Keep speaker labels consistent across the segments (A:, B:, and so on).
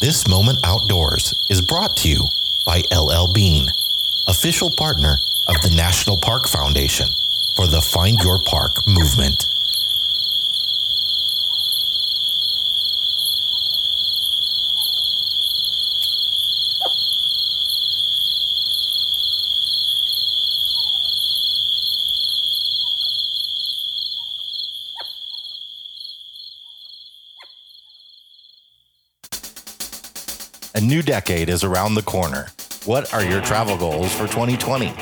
A: This Moment Outdoors is brought to you by LL Bean, official partner of the National Park Foundation for the Find Your Park movement. Decade is around the corner. What are your travel goals for 2020?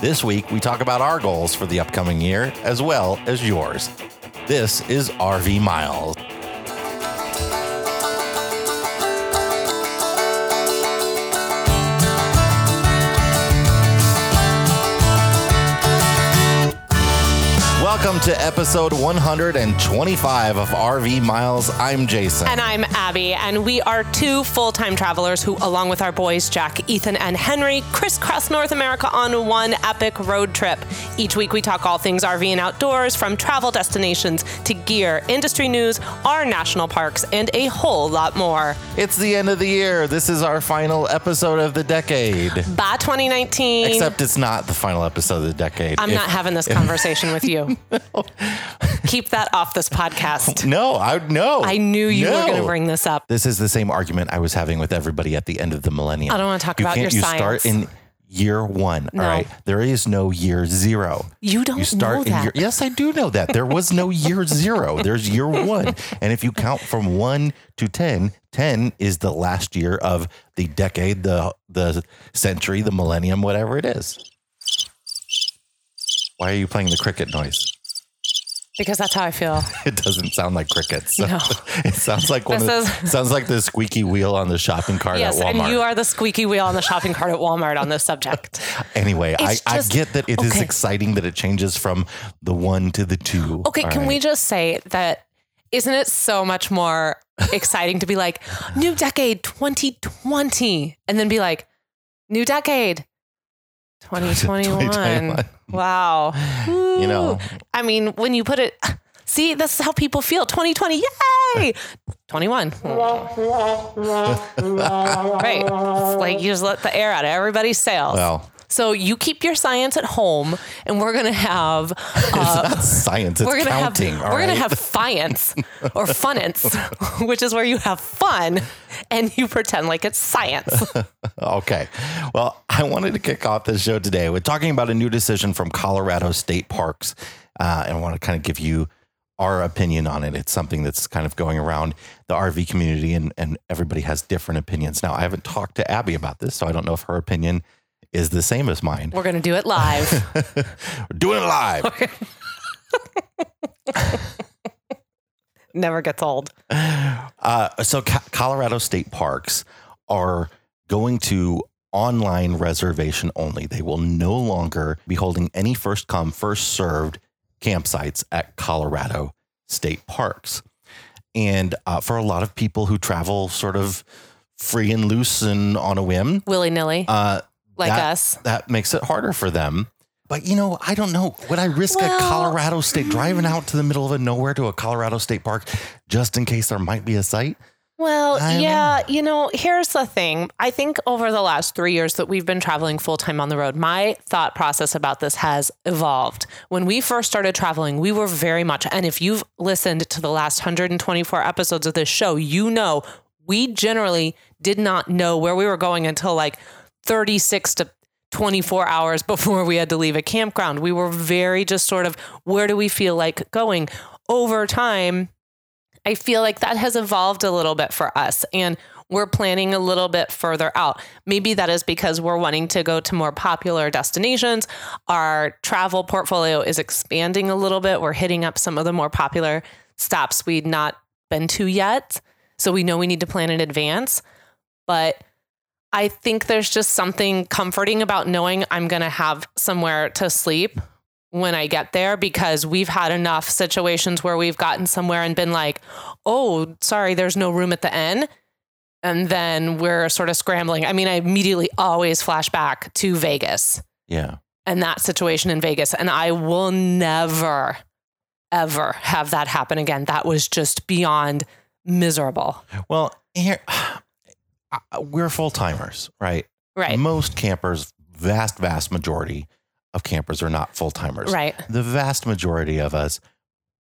A: This week, we talk about our goals for the upcoming year as well as yours. This is RV Miles. Welcome to episode 125 of RV Miles. I'm Jason.
B: And I'm Abby, and we are two full time travelers who, along with our boys, Jack, Ethan, and Henry, crisscross North America on one epic road trip. Each week, we talk all things RV and outdoors, from travel destinations to gear, industry news, our national parks, and a whole lot more.
A: It's the end of the year. This is our final episode of the decade.
B: Bye, 2019.
A: Except it's not the final episode of the decade.
B: I'm
A: If-
B: not having this conversation with you. Keep that off this podcast.
A: No, I no.
B: I knew you were going to bring this up.
A: This is the same argument I was having with everybody at the end of the millennium.
B: I don't wanna talk
A: you
B: about your
A: you start in year one.
B: No.
A: All right. There is no year zero.
B: You don't
A: You start
B: know
A: in year. Yes, I do know that. There was no year zero. There's year one. And if you count from one to 10, 10 is the last year of the decade, the the century, the millennium, whatever it is. Why are you playing the cricket noise?
B: Because that's how I feel.
A: It doesn't sound like crickets.
B: No.
A: it sounds like one of
B: This
A: the, sounds like the squeaky wheel on the shopping cart
B: Yes,
A: at Walmart.
B: and you are the squeaky wheel on the shopping cart at Walmart on this subject.
A: anyway, I,
B: It's
A: I get that it is
B: okay.
A: exciting that it changes from the one to the two.
B: Okay,
A: All
B: can we just say that isn't it so much more exciting to be like new decade 2020 and then be like new decade 2021.
A: 2021.
B: Wow.
A: You know,
B: I mean, when you put it See, this is how people feel. 2020, yay! 21. right. It's like you just let the air out of everybody's sails.
A: well,
B: So you keep your science at home, and we're gonna have
A: it's
B: uh,
A: science, it's
B: we're gonna
A: counting.
B: have we're gonna
A: right?
B: have science or funnance, which is where you have fun and you pretend like it's science.
A: Okay. Well, I wanted to kick off this show today with talking about a new decision from Colorado State Parks. Uh, and I want to kind of give you our opinion on it. It's something that's kind of going around the RV community, and, and everybody has different opinions. Now, I haven't talked to Abby about this, so I don't know if her opinion is the same as mine.
B: We're gonna do it live.
A: We're doing it live.
B: Never gets old.
A: Uh, so, Co- Colorado State Parks are going to online reservation only. They will no longer be holding any first come, first served campsites at Colorado State Parks. And uh, for a lot of people who travel sort of free and loose and on a whim,
B: Willy nilly,
A: uh,
B: like
A: that-
B: us.
A: that makes it harder for them. But you know, I don't know. Would I risk a Colorado State driving out to the middle of a nowhere to a Colorado State park just in case there might be a site?
B: Well,
A: I don't
B: yeah, you know, here's the thing. I think over the last three years that we've been traveling full time on the road, my thought process about this has evolved. When we first started traveling, we were very much, and if you've listened to the last 124 episodes of this show, you know we generally did not know where we were going until like 36 to 24 hours before we had to leave a campground. We were very just sort of, where do we feel like going? Over time, I feel like that has evolved a little bit for us and we're planning a little bit further out. Maybe that is because we're wanting to go to more popular destinations. Our travel portfolio is expanding a little bit. We're hitting up some of the more popular stops we'd not been to yet. So we know we need to plan in advance. But I think there's just something comforting about knowing I'm going to have somewhere to sleep when I get there because we've had enough situations where we've gotten somewhere and been like, oh, sorry, there's no room at the inn. And then we're sort of scrambling. I mean, I immediately always flash back to Vegas
A: Yeah.
B: and that situation in Vegas. And I will never, ever have that happen again. That was just beyond miserable.
A: Well, here we're full timers, right?
B: Right.
A: Most campers, vast, vast majority of campers are not full timers.
B: Right.
A: The vast majority of us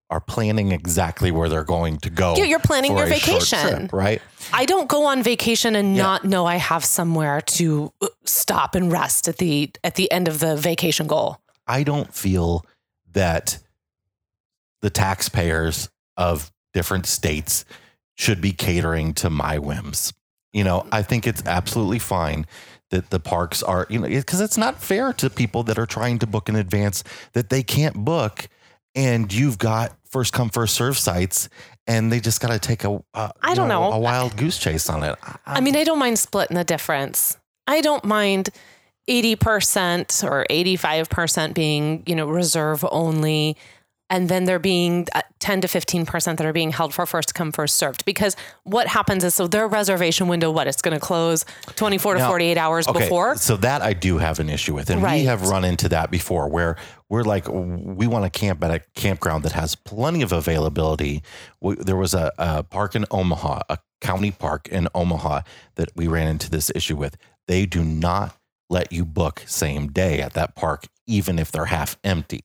A: are planning exactly where they're going to go.
B: Yeah, you're planning your vacation.
A: trip, right?
B: I don't go on vacation and
A: Yeah.
B: not know I have somewhere to uh, stop and rest at the at the end of the vacation goal.
A: I don't feel that the taxpayers of different states should be catering to my whims. You know, I think it's absolutely fine that the parks are, you know, because it's not fair to people that are trying to book in advance that they can't book and you've got first come first serve sites and they just got to take a uh,
B: I don't know.
A: a wild goose chase on it.
B: I mean, I don't mind splitting the difference. I don't mind 80% or 85% being, you know, reserve only. And then there being uh, 10 to 15% that are being held for first come, first served. Because what happens is, so their reservation window, what, it's going to close 24 to 48 hours before?
A: So that I do have an issue with. And
B: Right.
A: we have run into that before where we're like, we want to camp at a campground that has plenty of availability. We, there was a, a park in Omaha, a county park in Omaha that we ran into this issue with. They do not let you book same day at that park, even if they're half empty.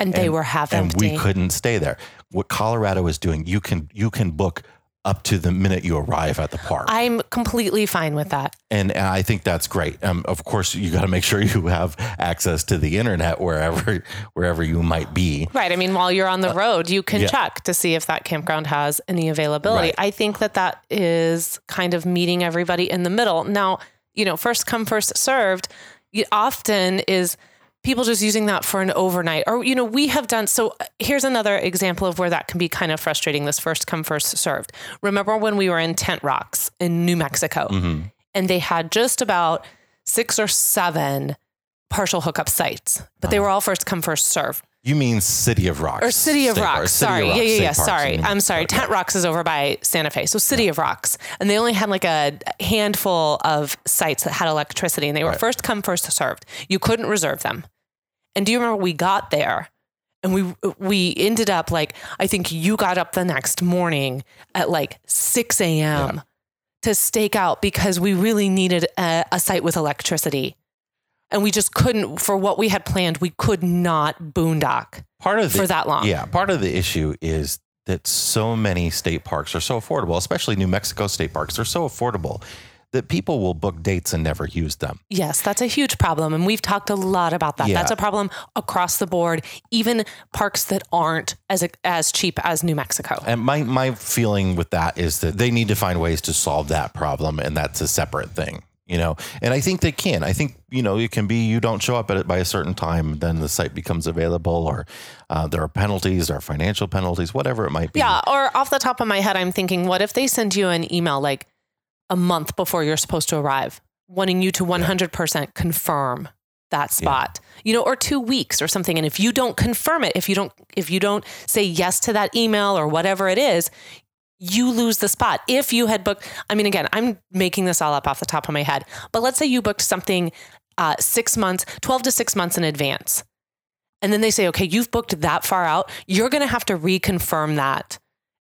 B: And they
A: and-
B: were half
A: and
B: empty.
A: we couldn't stay there. What Colorado is doing, you can you can book up to the minute you arrive at the park.
B: I'm completely fine with that.
A: and, and I think that's great. Um, of course, you got to make sure you have access to the internet wherever wherever you might be.
B: Right. I mean, while you're on the road, you can
A: Uh, yeah.
B: check to see if that campground has any availability.
A: Right.
B: I think that that is kind of meeting everybody in the middle. Now, you know, first come, first served, you often is people just using that for an overnight. Or, you know, we have done so. Here's another example of where that can be kind of frustrating this first come, first served. Remember when we were in Tent Rocks in New Mexico
A: Mhm.
B: and they had just about six or seven partial hookup sites, but they were all first come, first serve
A: You mean City of Rocks
B: or City of
A: State Park-
B: Rocks.
A: City of
B: Sorry.
A: Rocks
B: yeah, yeah, yeah.
A: Parks,
B: Sorry. I'm sorry.
A: Okay.
B: Tent Rocks is over by Santa Fe. So City of Rocks. And they only had like a handful of sites that had electricity and they were
A: Right.
B: first come, first served. You couldn't reserve them. And do you remember we got there and we we ended up like I think you got up the next morning at like 6 a.m. to stake out because we really needed a, a site with electricity. And we just couldn't, for what we had planned, we could not boondock
A: Part of the,
B: for that long.
A: Yeah, part of the issue is that so many state parks are so affordable, especially New Mexico state parks. They're so affordable that people will book dates and never use them.
B: Yes, that's a huge problem. And we've talked a lot about that.
A: Yeah.
B: That's a problem across the board, even parks that aren't as as cheap as New Mexico.
A: And my my feeling with that is that they need to find ways to solve that problem, and that's a separate thing, you know. And I think they can. I think you know it can be you don't show up at it by a certain time, then the site becomes available, or uh, there are penalties, or financial penalties, whatever it might be.
B: Yeah. Or off the top of my head, I'm thinking, what if they send you an email like a month before you're supposed to arrive, wanting you to 100% confirm that spot, you know, or two weeks or something. And if you don't confirm it, if you don't, if you don't say yes to that email or whatever it is, you lose the spot. If you had booked, I mean, again, I'm making this all up off the top of my head, but let's say you booked something uh, six months, 12 to six months in advance. And then they say, okay, you've booked that far out. You're going to have to reconfirm that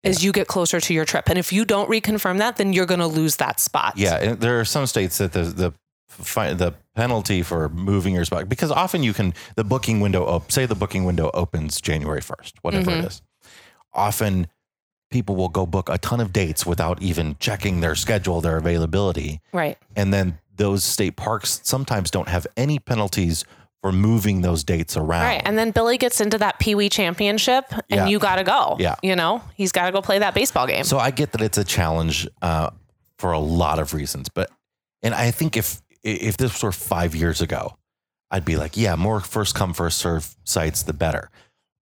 B: as you get closer to your trip. And if you don't reconfirm that, then you're going to lose that spot.
A: Yeah, and there are some states that the the the penalty for moving your spot because often you can the booking window op- say the booking window opens January first, whatever
B: Mhm.
A: it is. Often people will go book a ton of dates without even checking their schedule, their availability,
B: Right.
A: and then those state parks sometimes don't have any penalties for moving those dates around.
B: Right. And then Billy gets into that Pee Wee championship and
A: Yeah.
B: you got to go.
A: Yeah.
B: You know, he's got to go play that baseball game.
A: So I get that it's a challenge uh, for a lot of reasons, but and I think if if this were five years ago, I'd be like, yeah, more first come first serve sites, the better.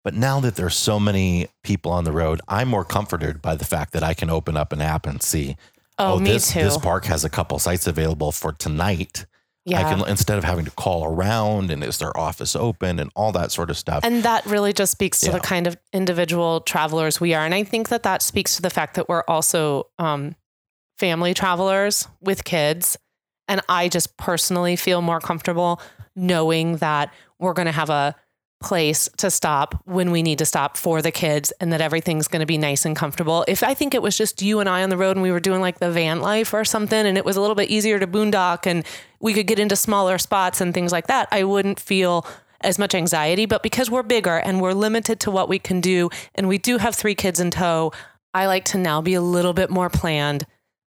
A: But now that there's so many people on the road, I'm more comforted by the fact that I can open up an app and see,
B: oh, me
A: this this park has a couple sites available for tonight.
B: yeah.
A: I can instead of having to call around and is their office open and all that sort of stuff.
B: And that really just speaks to
A: Yeah.
B: the kind of individual travelers we are. And I think that that speaks to the fact that we're also um, family travelers with kids. And I just personally feel more comfortable knowing that we're going to have a place to stop when we need to stop for the kids and that everything's going to be nice and comfortable. If I think it was just you and I on the road and we were doing like the van life or something and it was a little bit easier to boondock and we could get into smaller spots and things like that, I wouldn't feel as much anxiety. But because we're bigger and we're limited to what we can do and we do have three kids in tow, I like to now be a little bit more planned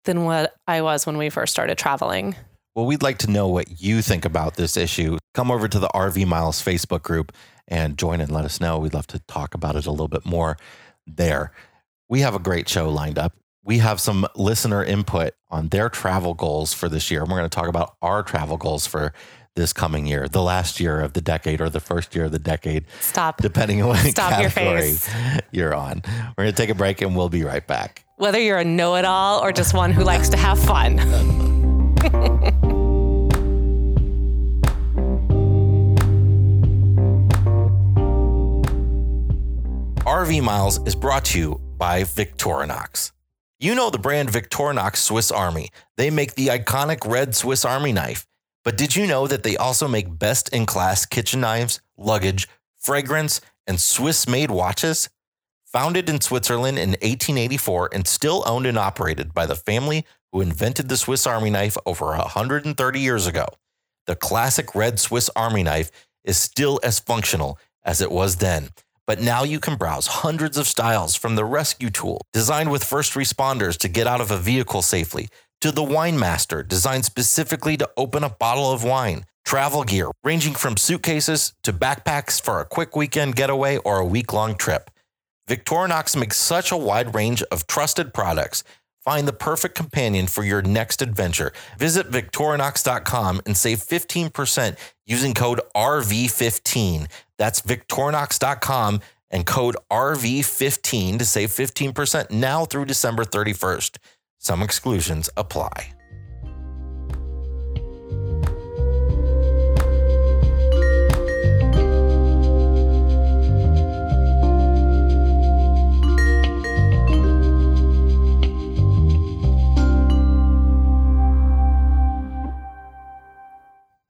B: than what I was when we first started traveling.
A: Well, we'd like to know what you think about this issue. Come over to the RV Miles Facebook group and join and let us know. We'd love to talk about it a little bit more there. We have a great show lined up. We have some listener input on their travel goals for this year. And we're going to talk about our travel goals for this coming year, the last year of the decade or the first year of the decade.
B: Stop.
A: Depending on what
B: Stop your
A: category
B: face.
A: you're on. We're going to take a break and we'll be right back.
B: Whether you're a know it all or just one who likes to have fun.
A: RV Miles is brought to you by Victorinox. You know the brand Victorinox Swiss Army. They make the iconic red Swiss Army knife. But did you know that they also make best in class kitchen knives, luggage, fragrance, and Swiss made watches? Founded in Switzerland in 1884 and still owned and operated by the family who invented the Swiss Army knife over 130 years ago, the classic red Swiss Army knife is still as functional as it was then. But now you can browse hundreds of styles from the rescue tool, designed with first responders to get out of a vehicle safely, to the wine master, designed specifically to open a bottle of wine, travel gear ranging from suitcases to backpacks for a quick weekend getaway or a week long trip. Victorinox makes such a wide range of trusted products. Find the perfect companion for your next adventure. Visit Victorinox.com and save 15% using code RV15. That's Victorinox.com and code RV15 to save 15% now through December 31st. Some exclusions apply.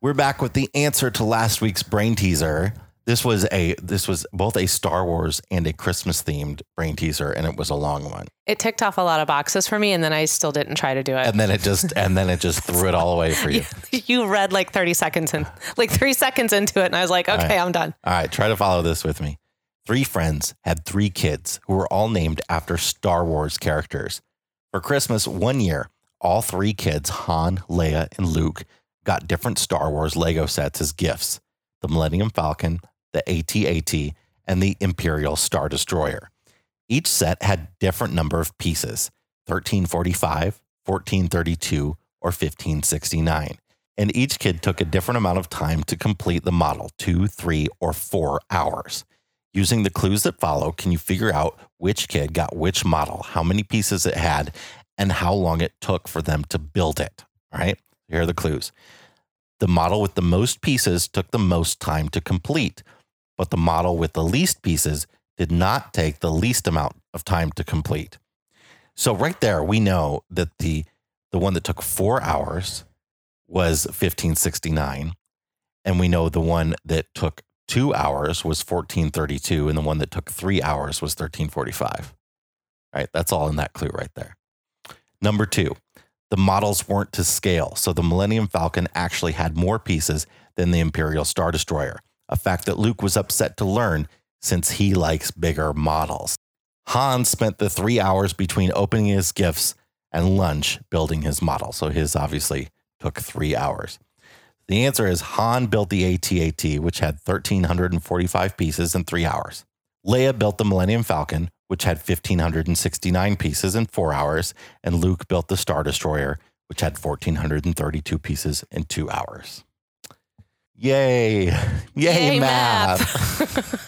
A: We're back with the answer to last week's brain teaser. This was a this was both a Star Wars and a Christmas themed brain teaser, and it was a long one.
B: It ticked off a lot of boxes for me, and then I still didn't try to do it.
A: And then it just and then it just threw it all away for you.
B: you read like 30 seconds and like three seconds into it, and I was like, okay,
A: right.
B: I'm done.
A: All right, try to follow this with me. Three friends had three kids who were all named after Star Wars characters. For Christmas one year, all three kids, Han, Leia, and Luke, got different Star Wars Lego sets as gifts the Millennium Falcon, the AT-AT, and the Imperial Star Destroyer. Each set had different number of pieces 1345, 1432, or 1569. And each kid took a different amount of time to complete the model two, three, or four hours. Using the clues that follow, can you figure out which kid got which model, how many pieces it had, and how long it took for them to build it? All right, here are the clues. The model with the most pieces took the most time to complete, but the model with the least pieces did not take the least amount of time to complete. So right there, we know that the the one that took four hours was 1569, and we know the one that took two hours was 1432, and the one that took three hours was 1345. Right, that's all in that clue right there. Number two, the models weren't to scale, so the Millennium Falcon actually had more pieces than the Imperial Star Destroyer, a fact that Luke was upset to learn since he likes bigger models. Han spent the three hours between opening his gifts and lunch building his model, so his obviously took three hours. The answer is Han built the AT-AT, which had 1,345 pieces in three hours. Leia built the Millennium Falcon, which had 1,569 pieces in four hours, and Luke built the Star Destroyer, which had 1,432 pieces in two hours. Yay! Yay,
B: Yay,
A: math!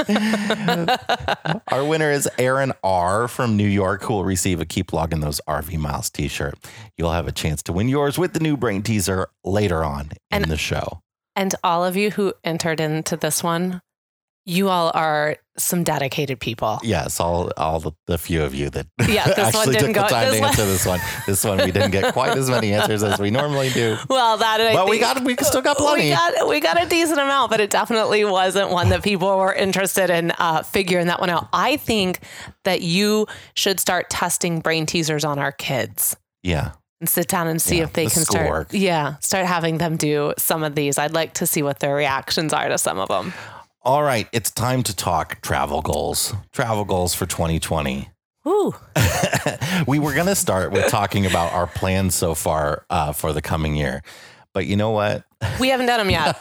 A: Our winner is Aaron R. from New York, who will receive a Keep Logging Those RV Miles t shirt. You'll have a chance to win yours with the new brain teaser later on in
B: And-
A: the show.
B: And all of you who entered into this one, You all are some dedicated people.
A: Yes, all all the, the few of you that
B: Yeah, this one
A: actually
B: didn't
A: took the time to
B: one-
A: answer this one. This one we didn't get quite as many answers as we normally do.
B: Well, that I
A: But we got we still got plenty.
B: We got we got a decent amount, but it definitely wasn't one that people were interested in uh, figuring that one out. I think that you should start testing brain teasers on our kids
A: yeah.
B: and sit down and see
A: Yeah,
B: if they
A: the
B: can start. Yeah, start having them do some of these. I'd like to see what their reactions are to some of them.
A: All right, it's time to talk travel goals. Travel goals for 2020.
B: Ooh,
A: we were going to start with talking about our plans so far uh, for the coming year. But you know what?
B: we haven't done them yet.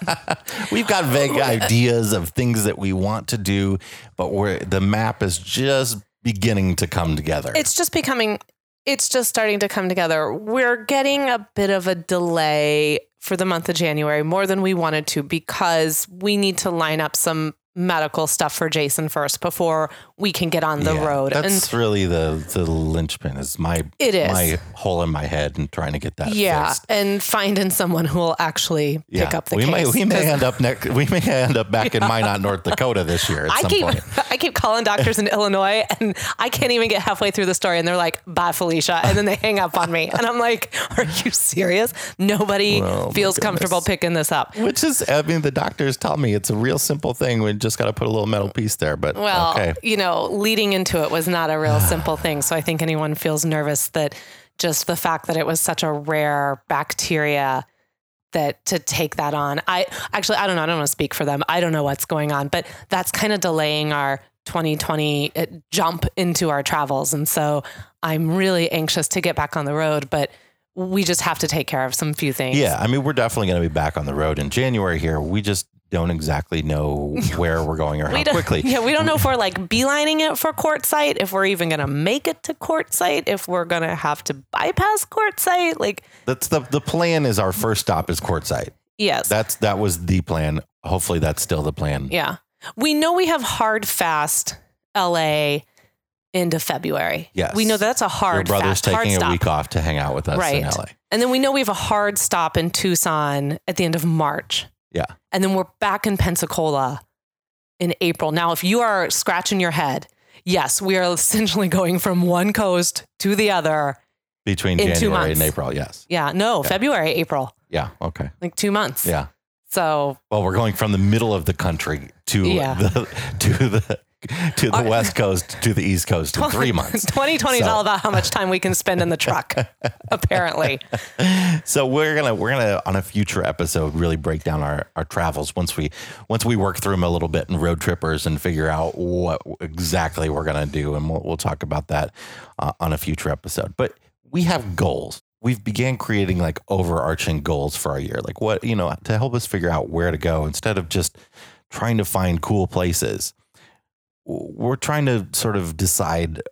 A: We've got vague ideas of things that we want to do, but we're the map is just beginning to come together.
B: it's just becoming it's just starting to come together we're getting a bit of a delay for the month of january more than we wanted to because we need to line up some medical stuff for jason first before we can get on the
A: Yeah,
B: road
A: That's really the the linchpin is my
B: It is.
A: my hole in my head and trying to get that
B: yeah
A: fixed.
B: and finding someone who will actually pick up the
A: we
B: case
A: may we may end up next we may end up back in Minot, North Dakota this year at
B: I
A: some
B: keep
A: point.
B: I keep calling doctors in Illinois and I can't even get halfway through the story and they're like, bye Felicia. And then they hang up on me. And I'm like, Are you serious? Nobody
A: my
B: feels comfortable picking this up.
A: Which is, I mean, the doctors tell me it's a real simple thing. We just got to put a little metal piece there. But
B: Well,
A: okay,
B: you know, leading into it was not a real simple thing. So I think anyone feels nervous that just the fact that it was such a rare bacteria that to take that on. I actually, I don't know. I don't want to speak for them. I don't know what's going on, but that's kind of delaying our 2020 uh, jump into our travels. And so I'm really anxious to get back on the road, but we just have to take care of some few things.
A: yeah, I mean, we're definitely going to be back on the road in January here. We just don't exactly know where we're going or how quickly.
B: Yeah, we don't know if we're like beelining it for Quartzsite, if we're even going to make it to Quartzsite, if we're going to have to bypass Quartzsite. Like,
A: That's the the plan. Is our first stop is Quartzsite.
B: yes.
A: That's that was the plan. Hopefully, that's still the plan.
B: yeah. We know we have hard fast LA into February.
A: Yes.
B: We know that's a hard.
A: Your brother's
B: fast,
A: taking a
B: stop.
A: week off to hang out with us
B: right.
A: in LA.
B: And then we know we have a hard stop in Tucson at the end of March.
A: Yeah.
B: And then we're back in Pensacola in April. Now, if you are scratching your head, yes, we are essentially going from one coast to the other.
A: Between
B: In
A: January and. April, yes.
B: Yeah, no,
A: Yeah.
B: February, April,
A: Yeah. Okay.
B: like two months.
A: Yeah.
B: So
A: Well, we're going from the middle of the country to
B: Yeah.
A: the to the to the west coast to the east coast in three months.
B: 2020 is
A: So-
B: all about how much time we can spend in the truck, apparently.
A: So we're gonna we're gonna on a future episode really break down our, our travels once we once we work through them a little bit and Roadtrippers and figure out what exactly we're gonna do and we'll, we'll talk about that uh, on a future episode. But we have goals. We've began creating like overarching goals for our year, like what you know to help us figure out where to go instead of just trying to find cool places. We're trying to sort of decide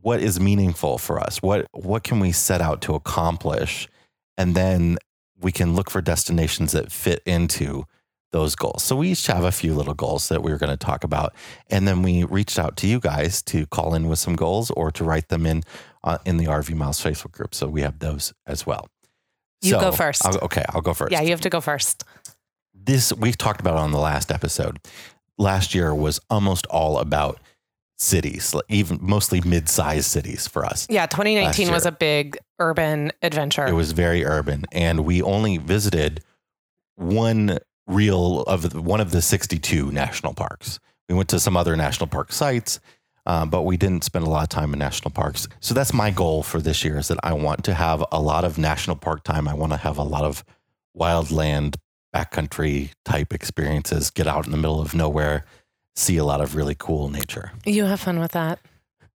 A: what is meaningful for us. What what can we set out to accomplish, and then we can look for destinations that fit into those goals. So we each have a few little goals that we were going to talk about, and then we reached out to you guys to call in with some goals or to write them in uh, in the RV Miles Facebook group. So we have those as well.
B: You
A: So,
B: go first.
A: I'll, okay, I'll go first
B: Yeah, you have to go first.
A: this we've talked about on the last episode. Last year was almost all about cities, even mostly mid-sized cities for us.
B: Yeah, 2019 was a big urban adventure.
A: It was very urban, and we only visited one real of the, one of the 62 national parks. We went to some other national park sites, uh, but we didn't spend a lot of time in national parks. So that's my goal for this year: is that I want to have a lot of national park time. I want to have a lot of wildland, backcountry type experiences. Get out in the middle of nowhere, see a lot of really cool nature.
B: you have fun with that.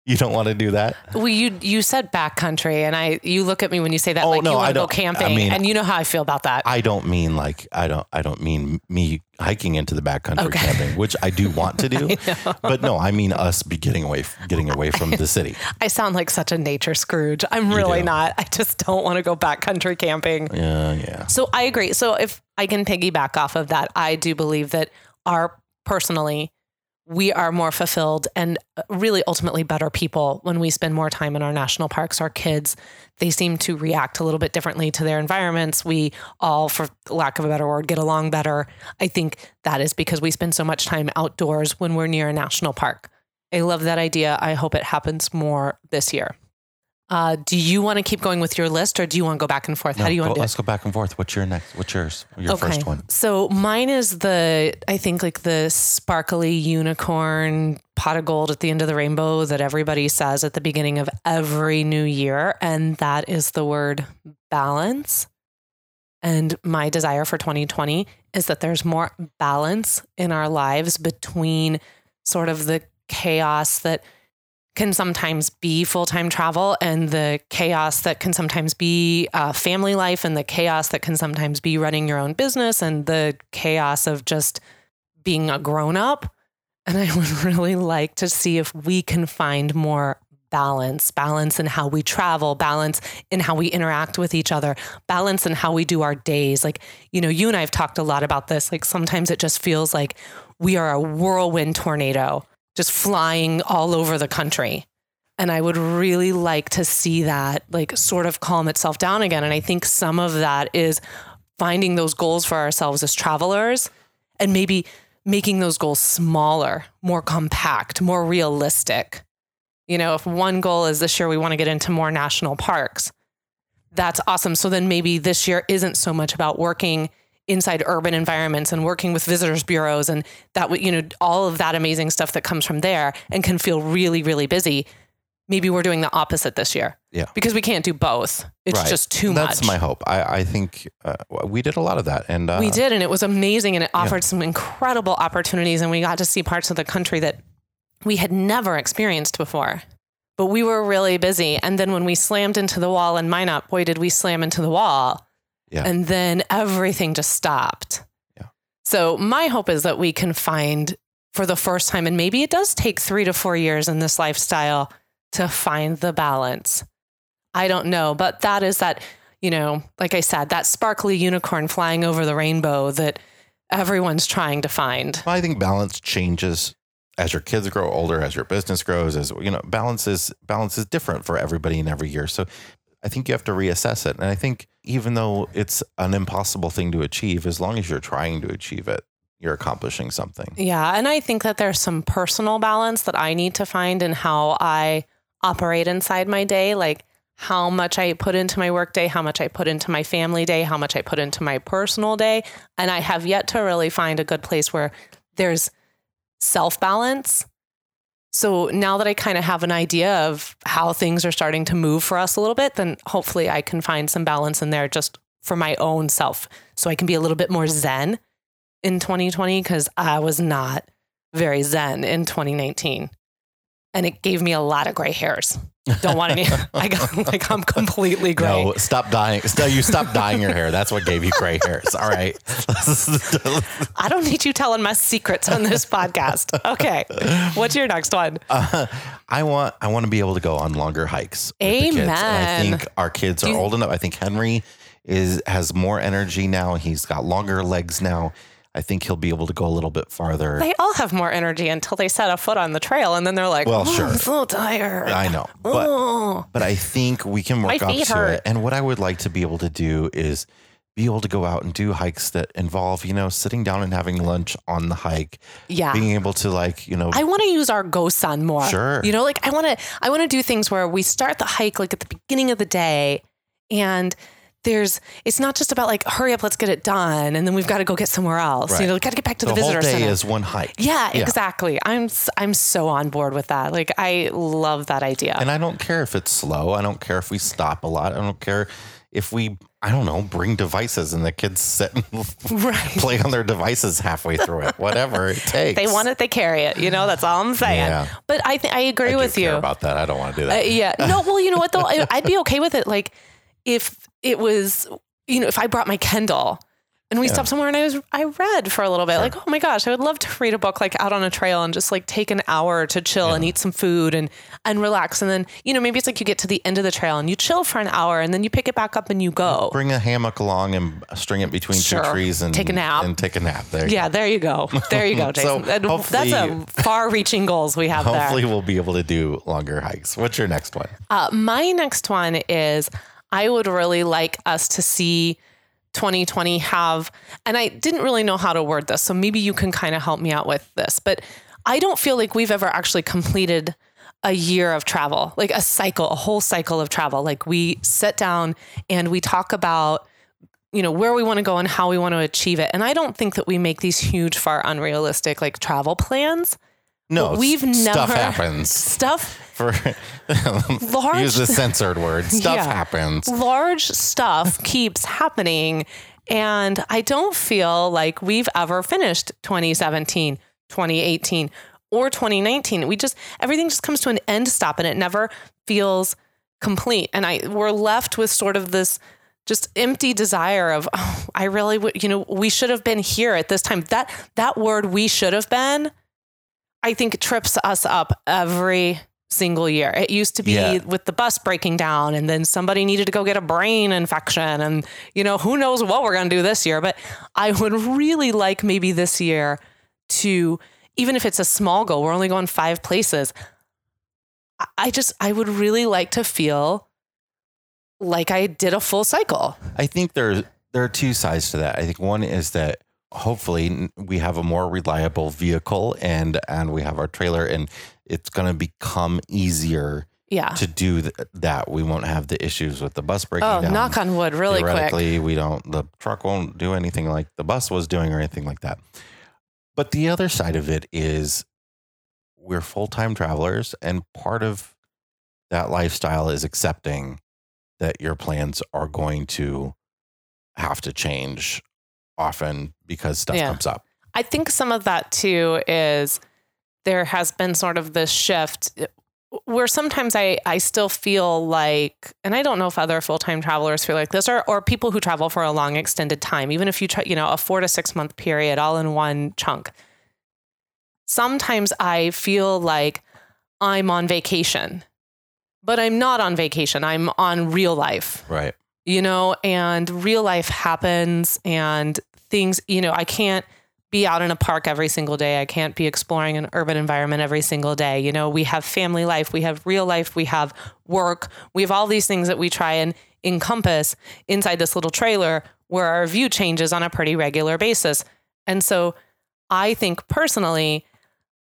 A: You don't want to do that?
B: Well, you you said backcountry, and I you look at me when you say that
A: Oh,
B: like
A: no,
B: you
A: I
B: want to go
A: don't- I
B: camping,
A: mean-
B: and you know how I feel about that.
A: I don't mean like I don't I don't mean me hiking into the backcountry
B: Okay.
A: camping, which I do want to do. but no, I mean us be getting away getting away from the city.
B: I sound like such a nature Scrooge. I'm really
A: do.
B: not. I just don't want to go backcountry camping.
A: Yeah, yeah.
B: So I agree. So if I can piggyback off of that, I do believe that our personally, we are more fulfilled and uh, really ultimately better people when we spend more time in our national parks. Our kids, they seem to react a little bit differently to their environments. We all, for lack of a better word, get along better. I think that is because we spend so much time outdoors when we're near a national park. I love that idea. I hope it happens more this year. Uh, do you want to keep going with your list or do you want to go back and forth? How do you want
A: go,
B: to do
A: Let's
B: it?
A: go back and forth. What's your next? What's yours? Your first one.
B: So mine is the, I think like the sparkly unicorn pot of gold at the end of the rainbow that everybody says at the beginning of every new year. And that is the word balance. And my desire for 2020 is that there's more balance in our lives between sort of the chaos that can sometimes be full time travel and the chaos that can sometimes be uh, family life and the chaos that can sometimes be running your own business and the chaos of just being a grown up. And I would really like to see if we can find more balance, balance in how we travel, balance in how we interact with each other, balance in how we do our days. Like, you know, you and I have talked a lot about this. Like, sometimes it just feels like we are a whirlwind tornado just flying all over the country. And I would really like to see that like sort of calm itself down again. And I think some of that is finding those goals for ourselves as travelers and maybe making those goals smaller, more compact, more realistic. You know, if one goal is this year we want to get into more national parks, that's awesome. So then maybe this year isn't so much about working inside urban environments and working with visitors bureaus and that would you know all of that amazing stuff that comes from there and can feel really really busy maybe we're doing the opposite this year
A: Yeah.
B: because we can't do both it's
A: Right.
B: just too
A: That's
B: much that's
A: my hope. I, I think uh, we did a lot of that, and uh,
B: we did and it was amazing and it offered some incredible opportunities and we got to see parts of the country that we had never experienced before but we were really busy and then when we slammed into the wall in minot boy did we slam into the wall
A: Yeah.
B: and then everything just stopped
A: Yeah.
B: so my hope is that we can find for the first time and maybe it does take three to four years in this lifestyle to find the balance i don't know but that is that you know like i said that sparkly unicorn flying over the rainbow that everyone's trying to find
A: I think balance changes as your kids grow older, as your business grows, as you know, balance is balance is different for everybody in every year. So I think you have to reassess it. And I think even though it's an impossible thing to achieve, as long as you're trying to achieve it, you're accomplishing something.
B: Yeah. And I think that there's some personal balance that I need to find in how I operate inside my day. Like how much I put into my work day, how much I put into my family day, how much I put into my personal day. And I have yet to really find a good place where there's self balance. So now that I kind of have an idea of how things are starting to move for us a little bit, then hopefully I can find some balance in there just for my own self. So I can be a little bit more zen in 2020 because I was not very zen in 2019. And it gave me a lot of gray hairs. Don't want any. I got like I'm completely gray.
A: No, stop dying. No, you stop dyeing your hair. That's what gave you gray hairs. All right.
B: I don't need you telling my secrets on this podcast. Okay. What's your next one?
A: Uh, I want I want to be able to go on longer hikes. with the kids. And I think our kids are
B: you-
A: old enough. I think Henry is has more energy now. He's got longer legs now. I think he'll be able to go a little bit farther.
B: They all have more energy until they set a foot on the trail and then they're like,
A: Well,
B: "Oh,
A: sure.
B: I'm so tired.
A: I know, mm. but
B: oh.
A: but I think we can work up to
B: hurt.
A: it. And what I would like to be able to do is be able to go out and do hikes that involve, you know, sitting down and having lunch on the hike,
B: Yeah.
A: being able to like, you know,
B: I want to use our GoSun more.
A: Sure.
B: You know, like I want to I want to do things where we start the hike like at the beginning of the day and there's it's not just about like hurry up let's get it done and then we've got to go get somewhere else.
A: Right.
B: You know, we got to get back to
A: the
B: the,
A: whole
B: visitor
A: day
B: center.
A: is one hike.
B: yeah,
A: Yeah.
B: exactly. I'm I'm so on board with that. Like I love that idea.
A: And I don't care if it's slow. I don't care if we stop a lot. I don't care if we, I don't know, bring devices and the kids sit and
B: right.
A: play on their devices halfway through it. Whatever it takes.
B: They want it, they carry it. You know, that's all I'm saying.
A: Yeah.
B: But I think I agree
A: I
B: with you.
A: about that. I don't want to do
B: Uh,
A: that.
B: yeah. No, well, you know what though? I, I'd be okay with it. Like if it was, you know, if I brought my Kindle And we
A: Yeah.
B: stopped somewhere and I was I read for a little bit. Like, oh my gosh, I would love to read a book like out on a trail and just like take an hour to chill and eat some food and and relax. And then, you know, maybe it's like you get to the end of the trail and you chill for an hour and then you pick it back up and you go.
A: Bring a hammock along and string it between
B: Sure.
A: two trees and
B: Take a nap.
A: And take a nap. There.
B: Yeah, there you go. There you go, Jason. And That's a far-reaching goals we have there.
A: Hopefully, we'll be able to do longer hikes. What's your next one?
B: Uh, my next one is I would really like us to see 2020 have, and I didn't really know how to word this, so maybe you can kind of help me out with this, but I don't feel like we've ever actually completed a year of travel, like a cycle, a whole cycle of travel. Like we sit down and we talk about you know where we want to go and how we want to achieve it and i don't think that we make these huge far unrealistic like travel plans
A: No,
B: we've
A: stuff
B: never-
A: happens.
B: stuff
A: For
B: Large-
A: use the censored word, stuff
B: Yeah.
A: happens.
B: large stuff keeps happening. And I don't feel like we've ever finished 2017, 2018, or 2019. We just, everything just comes to an end stop and it never feels complete. And I, we're left with sort of this just empty desire of, oh, I really would, you know, we should have been here at this time. That, that word, we should have been, I think trips us up every single year. It used to be
A: Yeah.
B: with the bus breaking down and then somebody needed to go get a brain infection and you know who knows what we're going to do this year, but I would really like maybe this year to even if it's a small goal, we're only going 5 places. I- just I would really like to feel like I did a full cycle.
A: I think there there are two sides to that. I think one is that hopefully we have a more reliable vehicle and and we have our trailer and it's going to become easier
B: Yeah.
A: to do th- that. We won't have the issues with the bus breaking
B: Oh,
A: down.
B: knock on wood really quick.
A: Theoretically, we don't. The truck won't do anything like the bus was doing or anything like that. But the other side of it is we're full time travelers, and part of that lifestyle is accepting that your plans are going to have to change often because stuff
B: Yeah.
A: comes up.
B: I think some of that too is there has been sort of this shift eh, where sometimes I, I still feel like, and I don't know if other full time travelers feel like this or, or people who travel for a long extended time, even if you try, you know, a four to six month period all in one chunk. Sometimes I feel like I'm on vacation, but I'm not on vacation. I'm on real life
A: Right.
B: you know, and real life happens and things, you know, I can't be out in a park every single day. I can't be exploring an urban environment every single day. You know, we have family life, we have real life, we have work, we have all these things that we try and encompass inside this little trailer where our view changes on a pretty regular basis. And so I think personally,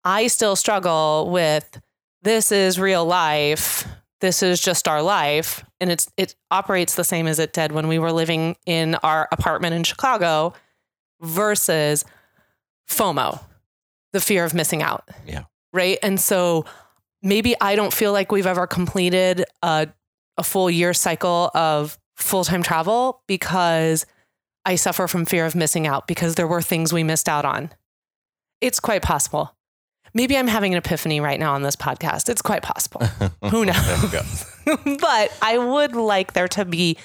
B: I still struggle with this is real life. This is just our life. And it's it operates the same as it did when we were living in our apartment in Chicago versus FOMO, the fear of missing out.
A: Yeah.
B: Right. And so maybe I don't feel like we've ever completed a, a full year cycle of full time travel because I suffer from fear of missing out because there were things we missed out on. It's quite possible. Maybe I'm having an epiphany right now on this podcast. It's quite possible. Who knows?
A: There we go.
B: but I would like there to be,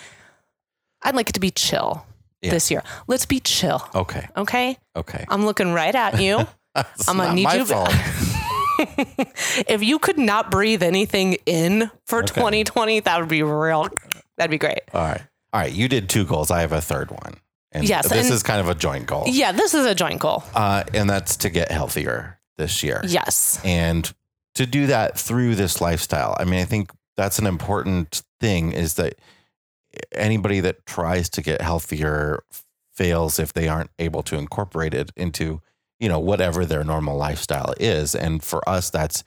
B: I'd like it to be chill
A: Yeah.
B: this year. Let's be chill.
A: Okay.
B: Okay.
A: Okay.
B: I'm looking right at you. I'm gonna need you. if you could not breathe anything in for
A: Okay.
B: 2020, that would be real. That'd be great.
A: All right. All right. You did two goals. I have a third one. And
B: Yes,
A: this
B: and-
A: is kind of a joint goal.
B: Yeah, this is a joint goal.
A: Uh, and that's to get healthier this year.
B: Yes.
A: And to do that through this lifestyle. I mean, I think that's an important thing is that anybody that tries to get healthier fails if they aren't able to incorporate it into, you know, whatever their normal lifestyle is. And for us, that's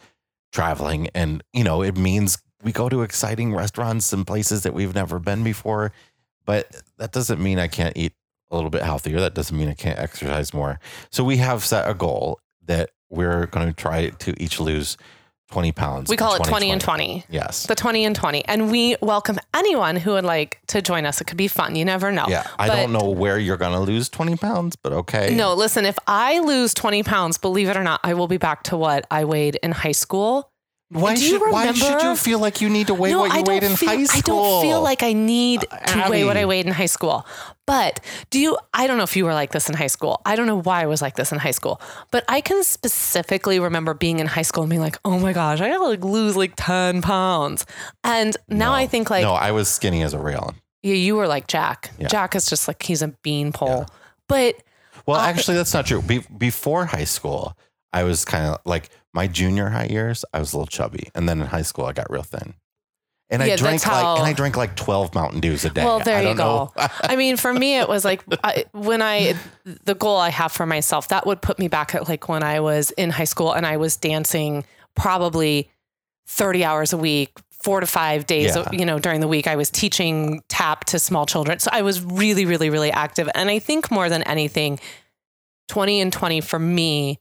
A: traveling. And, you know, it means we go to exciting restaurants and places that we've never been before. But that doesn't mean I can't eat a little bit healthier. That doesn't mean I can't exercise more. So we have set a goal that we're going to try to each lose 20 pounds.
B: We call it 20 and 20.
A: Yes.
B: The 20 and 20. And we welcome anyone who would like to join us. It could be fun. You never know.
A: Yeah. I
B: But-
A: don't know where you're going to lose 20 pounds, but okay.
B: No, listen, if I lose 20 pounds, believe it or not, I will be back to what I weighed in high school.
A: Why
B: Do you
A: should why should you feel like you need to weigh
B: no,
A: what you weighed in
B: feel,
A: high school?
B: I don't feel like I need to weigh what I weighed in high school. But do you, I don't know if you were like this in high school. I don't know why I was like this in high school, but I can specifically remember being in high school and being like, oh my gosh, I gotta like lose like 10 pounds. And now
A: No.
B: I think like,
A: no, I was skinny as a rail.
B: yeah, you were like Jack.
A: Yeah.
B: Jack is just like, he's a beanpole. But
A: Well,
B: Uh,
A: actually, that's not true. Be- before high school, I was kind of like my junior high years. I was a little chubby, and then in high school, I got real thin. And I
B: Yeah,
A: drank
B: that's
A: like
B: how-
A: and I drank like twelve Mountain Dews a day.
B: Well, there
A: I
B: you
A: don't
B: go.
A: know.
B: I mean, for me, it was like I, when I, the goal I have for myself, that would put me back at like when I was in high school and I was dancing probably 30 hours a week, four to five days,
A: Yeah.
B: you know, during the week. I was teaching tap to small children. So I was really, really, really active. And I think more than anything, 20 and 20 for me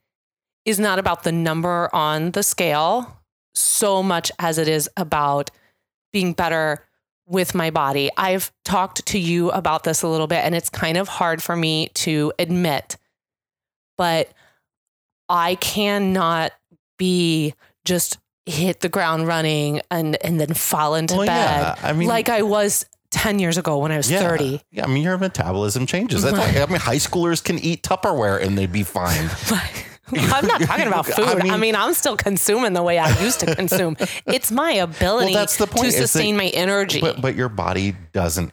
B: is not about the number on the scale so much as it is about being better with my body. I've talked to you about this a little bit, and it's kind of hard for me to admit, but I cannot be just hit the ground running and and then fall into
A: Well,
B: bed
A: yeah, I mean,
B: like I was 10 years ago when I was
A: yeah,
B: 30.
A: Yeah, I mean, your metabolism changes. That's why, I mean, high schoolers can eat Tupperware and they'd be fine.
B: I'm not talking about food.
A: I
B: I
A: mean-
B: mean, I'm still consuming the way I used to consume. It's my ability
A: that's the point,
B: to
A: is that-
B: sustain my energy.
A: But but your body doesn't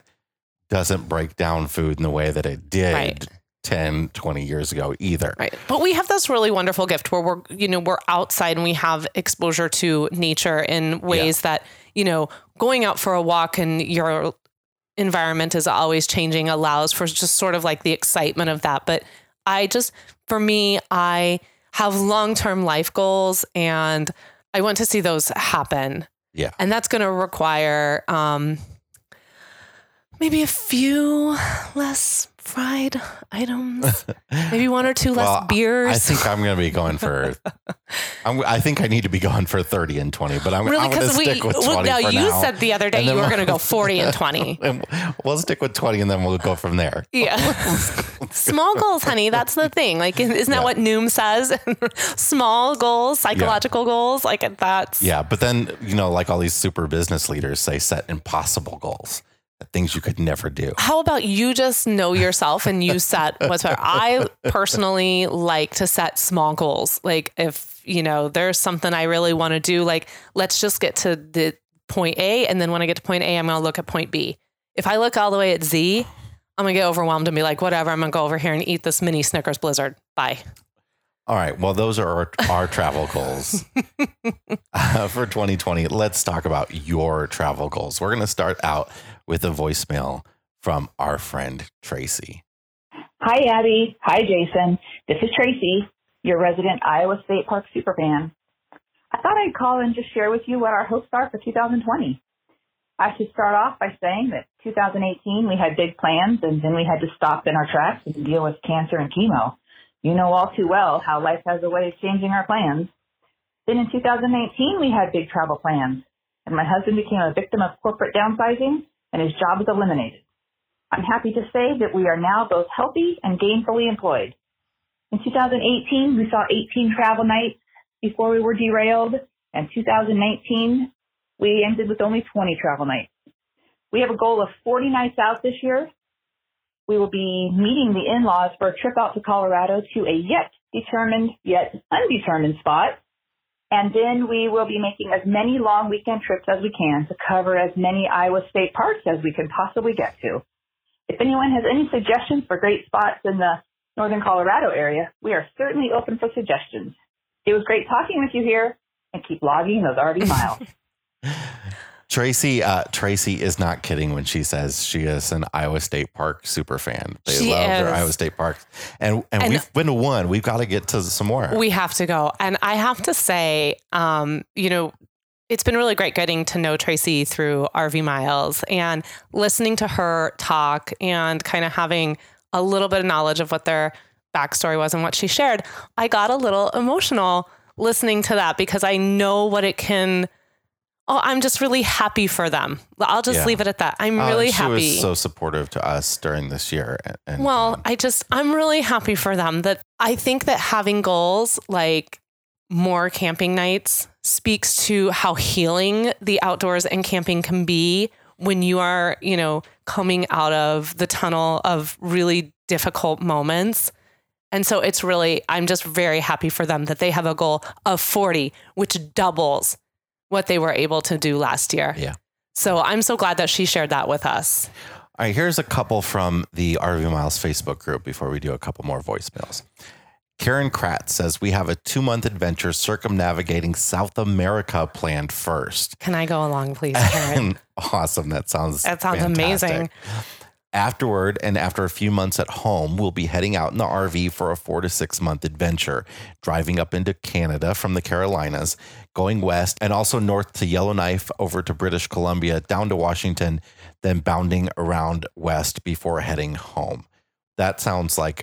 A: doesn't break down food in the way that it did
B: Right.
A: 10, 20 years ago either.
B: Right. But we have this really wonderful gift where we're, you know, we're outside and we have exposure to nature in ways that, you know, going out for a walk and your environment is always changing allows for just sort of like the excitement of that. But I just, for me, I have long term life goals and I want to see those happen.
A: Yeah.
B: And that's going to require um, maybe a few less fried items, maybe one or two less
A: Well,
B: beers.
A: I think I'm going to be going for. I'm, I think I need to be going for 30 and 20, but I'm,
B: Really,
A: I'm going to
B: because we
A: 20
B: well, now you
A: now.
B: said the other day you were
A: we'll-
B: going to go forty and twenty.
A: And we'll stick with 20 and then we'll go from there.
B: Yeah, small goals, honey. That's the thing. Like, isn't that
A: Yeah.
B: what Noom says? small goals, psychological goals. Like that's
A: Yeah. But then, you know, like all these super business leaders say, set impossible goals, things you could never do.
B: How about you just know yourself and you set what's better? I personally like to set small goals. Like if, you know, there's something I really want to do, like let's just get to the point A. And then when I get to point A, I'm going to look at point B. If I look all the way at Z, I'm going to get overwhelmed and be like, whatever, I'm going to go over here and eat this mini Snickers Blizzard. Bye.
A: All right. Well, those are our, our travel goals uh, for 2020. Let's talk about your travel goals. We're going to start out with a voicemail from our friend Tracy.
C: Hi, Abby. Hi, Jason. This is Tracy, your resident Iowa State Park superfan. I thought I'd call and just share with you what our hopes are for 2020. I should start off by saying that 2018 we had big plans and then we had to stop in our tracks and deal with cancer and chemo. You know all too well how life has a way of changing our plans. Then in 2019 we had big travel plans and my husband became a victim of corporate downsizing and his job was eliminated. I'm happy to say that we are now both healthy and gainfully employed. In 2018, we saw 18 travel nights before we were derailed, and 2019, we ended with only 20 travel nights. We have a goal of 40 nights out this year. We will be meeting the in-laws for a trip out to Colorado to a yet determined, yet undetermined spot. And then we will be making as many long weekend trips as we can to cover as many Iowa State parks as we can possibly get to. If anyone has any suggestions for great spots in the northern Colorado area, we are certainly open for suggestions. It was great talking with you here and keep logging those RV miles.
A: Tracy, uh, Tracy is not kidding when she says she is an Iowa State Park super fan. They
B: She
A: love their. Iowa State parks, and and,
B: And-
A: we've been to one. We've got to get to some more.
B: We have to go. And I have to say, um, you know, it's been really great getting to know Tracy through RV Miles and listening to her talk and kind of having a little bit of knowledge of what their backstory was and what she shared. I got a little emotional listening to that because I know what it can. Oh, I'm just really happy for them. I'll just
A: Yeah.
B: leave it at that. I'm
A: Uh,
B: really
A: she
B: happy.
A: was so supportive to us during this year. And, and,
B: Well,
A: um,
B: I just, I'm really happy for them that I think that having goals like more camping nights speaks to how healing the outdoors and camping can be when you are, you know, coming out of the tunnel of really difficult moments. And so it's really, I'm just very happy for them that they have a goal of 40, which doubles what they were able to do last year.
A: Yeah.
B: So I'm so glad that she shared that with us.
A: All right, here's a couple from the RV Miles Facebook group before we do a couple more voicemails. Karen Kratz says we have a two month adventure circumnavigating South America planned first.
B: Can I go along, please, Karen?
A: awesome. That sounds
B: that sounds
A: fantastic.
B: amazing.
A: Afterward, and after a few months at home, we'll be heading out in the RV for a four to six month adventure, driving up into Canada from the Carolinas, going west, and also north to Yellowknife, over to British Columbia, down to Washington, then bounding around west before heading home. That sounds like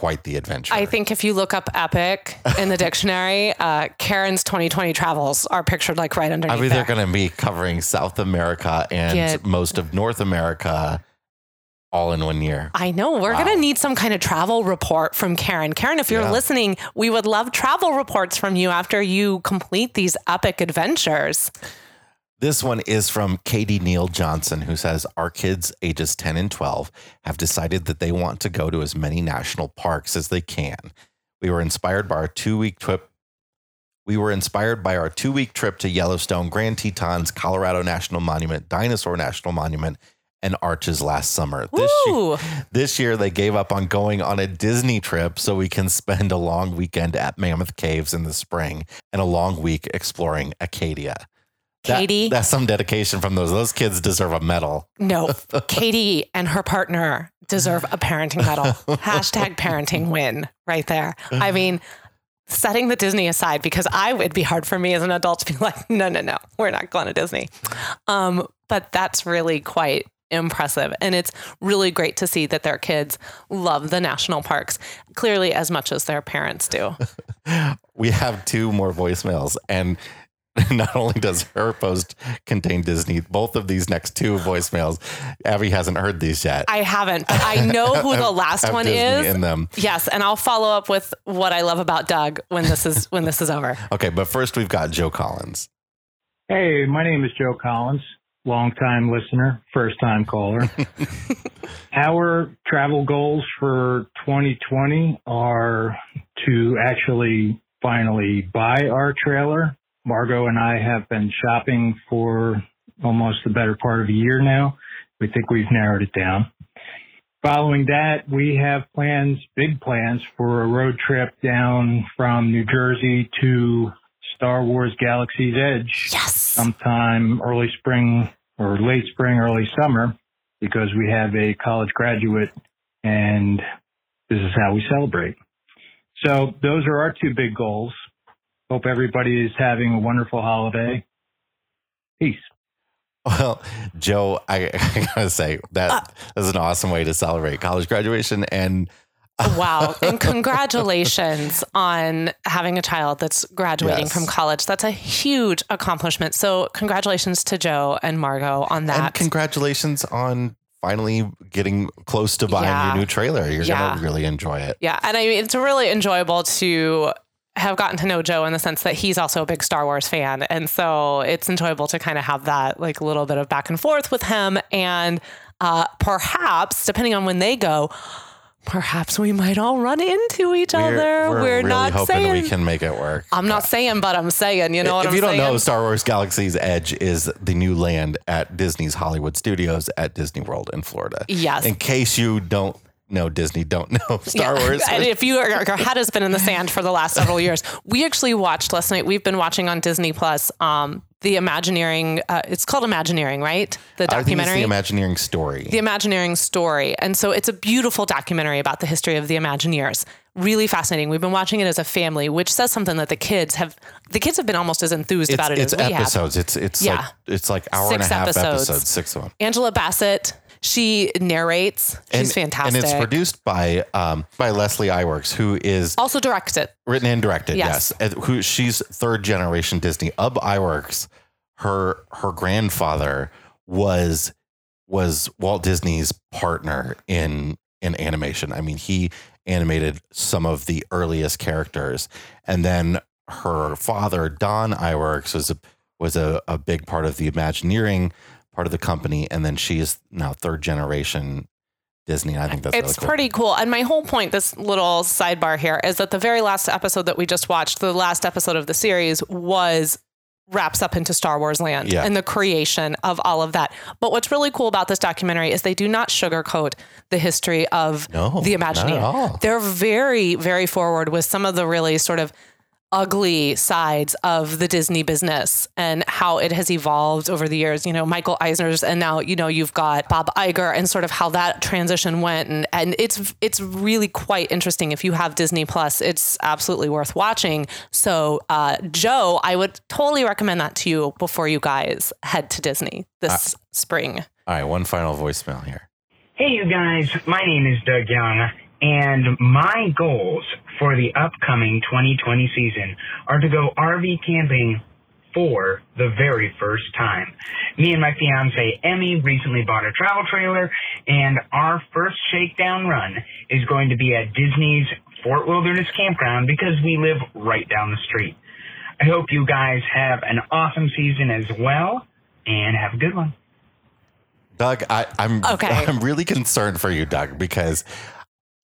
A: quite the adventure.
B: I think if you look up epic in the dictionary, uh, Karen's 2020 travels are pictured like right underneath.
A: I mean,
B: there.
A: they're going to be covering South America and
B: Get-
A: most of North America all in one year.
B: I know. We're
A: Wow.
B: going to need some kind of travel report from Karen. Karen, if you're
A: Yeah.
B: listening, we would love travel reports from you after you complete these epic adventures.
A: This one is from Katie Neal Johnson, who says Our kids, ages 10 and 12, have decided that they want to go to as many national parks as they can. We were inspired by our two week trip. We were inspired by our two week trip to Yellowstone, Grand Tetons, Colorado National Monument, Dinosaur National Monument, and Arches last summer. This year, this year, they gave up on going on a Disney trip so we can spend a long weekend at Mammoth Caves in the spring and a long week exploring Acadia. That-
B: Katie?
A: that's some dedication from those. Those kids deserve a medal.
B: No, Katie and her partner deserve a parenting medal. Hashtag parenting win right there. I mean, setting the Disney aside, because I would be hard for me as an adult to be like, no, no, no, we're not going to Disney. Um, but that's really quite impressive. And it's really great to see that their kids love the national parks clearly as much as their parents do.
A: We have two more voicemails, and not only does her post contain Disney, both of these next two voicemails, Abby hasn't heard these yet.
B: I haven't, but I know who the last
A: Have
B: one
A: Disney
B: is.
A: in them.
B: Yes, and I'll follow up with what I love about Doug when this is when this is over.
A: Okay, but first we've got Joe Collins.
D: Hey, my name is Joe Collins, longtime listener, first time caller. Our travel goals for 2020 are to actually finally buy our trailer. Margot and I have been shopping for almost the better part of a year now. We think we've narrowed it down. Following that, we have plans, big plans for a road trip down from New Jersey to Star Wars Galaxy's Edge
B: Yes.
D: sometime early spring or late spring, early summer, because we have a college graduate and this is how we celebrate. So those are our two big goals. Hope everybody is having a wonderful holiday. Peace.
A: Well, Joe, I, I gotta say that uh, that is an awesome way to celebrate college graduation, and
B: Wow. And congratulations on having a child that's graduating
A: Yes.
B: from college. That's a huge accomplishment. So, congratulations to Joe and Margot on that.
A: and congratulations on finally getting close to buying
B: Yeah.
A: your new trailer. You're
B: Yeah.
A: gonna really enjoy it.
B: yeah. And I mean, it's really enjoyable to have gotten to know Joe in the sense that he's also a big Star Wars fan. And so it's enjoyable to kind of have that like little bit of back and forth with him. And uh, perhaps, depending on when they go, perhaps we might all run into each other.
A: we're,
B: We're,
A: really
B: not
A: hoping
B: saying.
A: we can make it work.
B: I'm not saying, but I'm saying, you know what
A: if
B: I'm
A: you don't
B: saying?
A: know, Star Wars Galaxy's Edge is the new land at Disney's Hollywood Studios at Disney World in Florida.
B: Yes.
A: In case you don't know Disney, don't know Star
B: Yeah.
A: Wars.
B: And if you your head has been in the sand for the last several years, we actually watched last night. We've been watching on Disney Plus um, the Imagineering. Uh, it's called Imagineering, right? The
A: it's
B: documentary.
A: the Imagineering story.
B: the Imagineering story. And so it's a beautiful documentary about the history of the Imagineers. Really fascinating. We've been watching it as a family, which says something that the kids have. The kids have been almost as enthused
A: it's
B: about it
A: it's
B: as we have.
A: episodes. It's it's
B: Yeah.
A: like it's like hour
B: Six
A: and a half
B: episodes.
A: episodes, six of them.
B: Angela Bassett, she narrates. She's fantastic.
A: And it's produced by um, by Leslie Iwerks, who is
B: also directs it.
A: written and directed.
B: Yes.
A: Yes, And who she's third generation Disney. Ub Iwerks, her her grandfather was was Walt Disney's partner in in animation. I mean, he animated some of the earliest characters, and then her father, Don Iwerks, was a was a, a big part of the Imagineering part of the company, and then she is now third generation Disney. I think that's
B: it's
A: really cool.
B: pretty cool. And my whole point, this little sidebar here, is that the very last episode that we just watched, the last episode of the series, was wraps up into Star Wars land
A: Yeah.
B: and the creation of all of that. But what's really cool about this documentary is they do not sugarcoat the history of
A: No,
B: the
A: not at
B: Imagineering.
A: all.
B: They're very, very forward with some of the really sort of ugly sides of the Disney business and how it has evolved over the years. You know, Michael Eisner's and now, you know, you've got Bob Iger and sort of how that transition went and and it's it's really quite interesting if you have Disney Plus. It's absolutely worth watching. So, uh Joe, I would totally recommend that to you before you guys head to Disney this spring.
A: All right, one final voicemail here.
E: Hey, you guys. My name is Doug Young, and my goals for the upcoming 2020 season are to go RV camping for the very first time. Me and my fiance Emmy recently bought a travel trailer, and our first shakedown run is going to be at Disney's Fort Wilderness Campground because we live right down the street. I hope you guys have an awesome season as well, and have a good one.
A: Doug, I, I'm
B: Okay.
A: I'm really concerned for you, Doug, because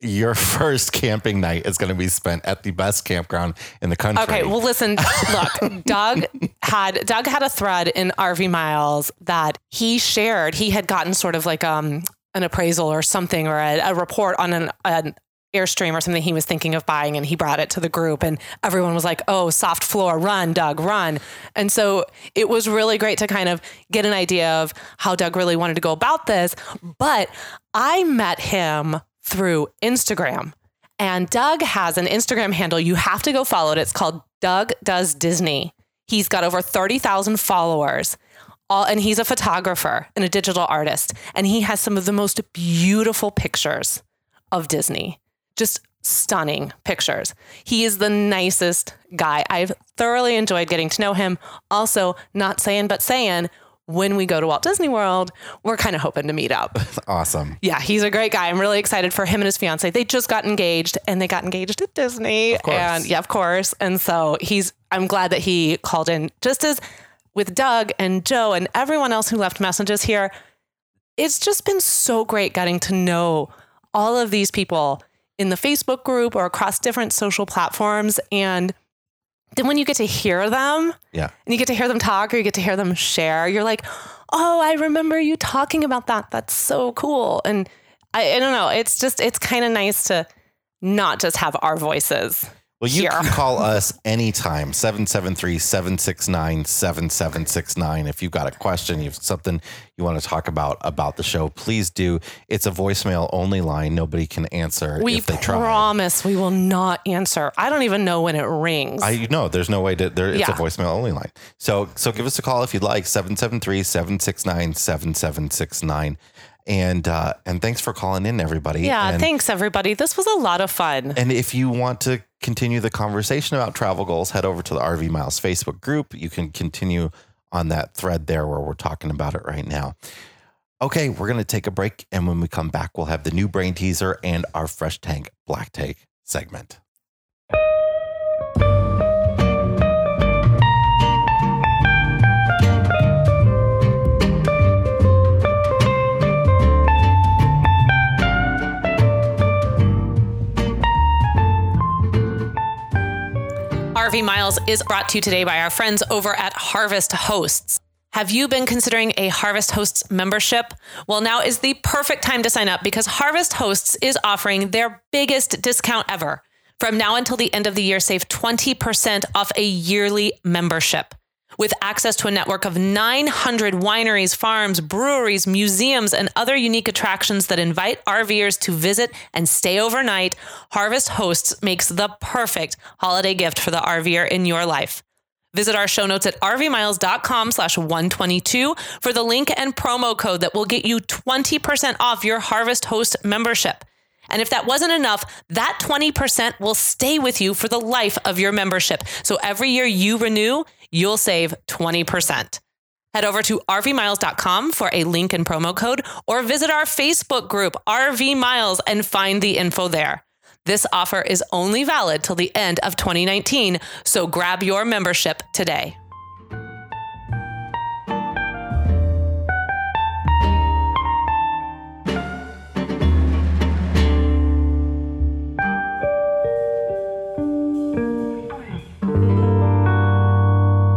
A: your first camping night is going to be spent at the best campground in the country.
B: Okay, well, listen. Look, Doug had Doug had a thread in RV Miles that he shared. He had gotten sort of like um an appraisal or something or a, a report on an, an airstream or something he was thinking of buying, and he brought it to the group, and everyone was like, "Oh, soft floor, run, Doug, run!" And so it was really great to kind of get an idea of how Doug really wanted to go about this. But I met him through Instagram. And Doug has an Instagram handle. You have to go follow it. It's called Doug Does Disney. He's got over 30,000 followers. All, and he's a photographer and a digital artist. And he has some of the most beautiful pictures of Disney. Just stunning pictures. He is the nicest guy. I've thoroughly enjoyed getting to know him. Also, not saying, but saying, when we go to Walt Disney World, we're kind of hoping to meet up.
A: awesome.
B: Yeah, he's a great guy. I'm really excited for him and his fiance. They just got engaged and they got engaged at Disney.
A: course.
B: And yeah, of course. And so he's I'm glad that he called in just as with Doug and Joe and everyone else who left messages here. It's just been so great getting to know all of these people in the Facebook group or across different social platforms and then when you get to hear them
A: Yeah.
B: and you get to hear them talk or you get to hear them share, you're like, oh, I remember you talking about that. That's so cool. And I, I don't know. It's just, it's kind of nice to not just have our voices.
A: Well, you
B: here.
A: can call us anytime, 773 769 7769. If you've got a question, you have something you want to talk about about the show, please do. It's a voicemail only line. Nobody can answer
B: We
A: if they try.
B: promise we will not answer. I don't even know when it rings.
A: I know there's no way to there it's a voicemail only line. So so give us a call if you'd like 773-769-7769 and uh and thanks for calling in everybody.
B: yeah,
A: and,
B: thanks everybody. This was a lot of fun.
A: And if you want to continue the conversation about travel goals, head over to the RV Miles Facebook group. You can continue on that thread there where we're talking about it right now. Okay, we're going to take a break. And when we come back, we'll have the new brain teaser and our fresh tank black tank segment.
B: RV Miles is brought to you today by our friends over at Harvest Hosts. Have you been considering a Harvest Hosts membership? Well, now is the perfect time to sign up because Harvest Hosts is offering their biggest discount ever. From now until the end of the year, save 20% off a yearly membership. With access to a network of 900 wineries, farms, breweries, museums, and other unique attractions that invite RVers to visit and stay overnight, Harvest Hosts makes the perfect holiday gift for the RVer in your life. Visit our show notes at rvmiles.com slash 122 for the link and promo code that will get you 20% off your Harvest Host membership. And if that wasn't enough, that 20% will stay with you for the life of your membership. So every year you renew, you'll save 20%. Head over to rvmiles.com for a link and promo code or visit our Facebook group, RV Miles, and find the info there. This offer is only valid till the end of 2019, so grab your membership today.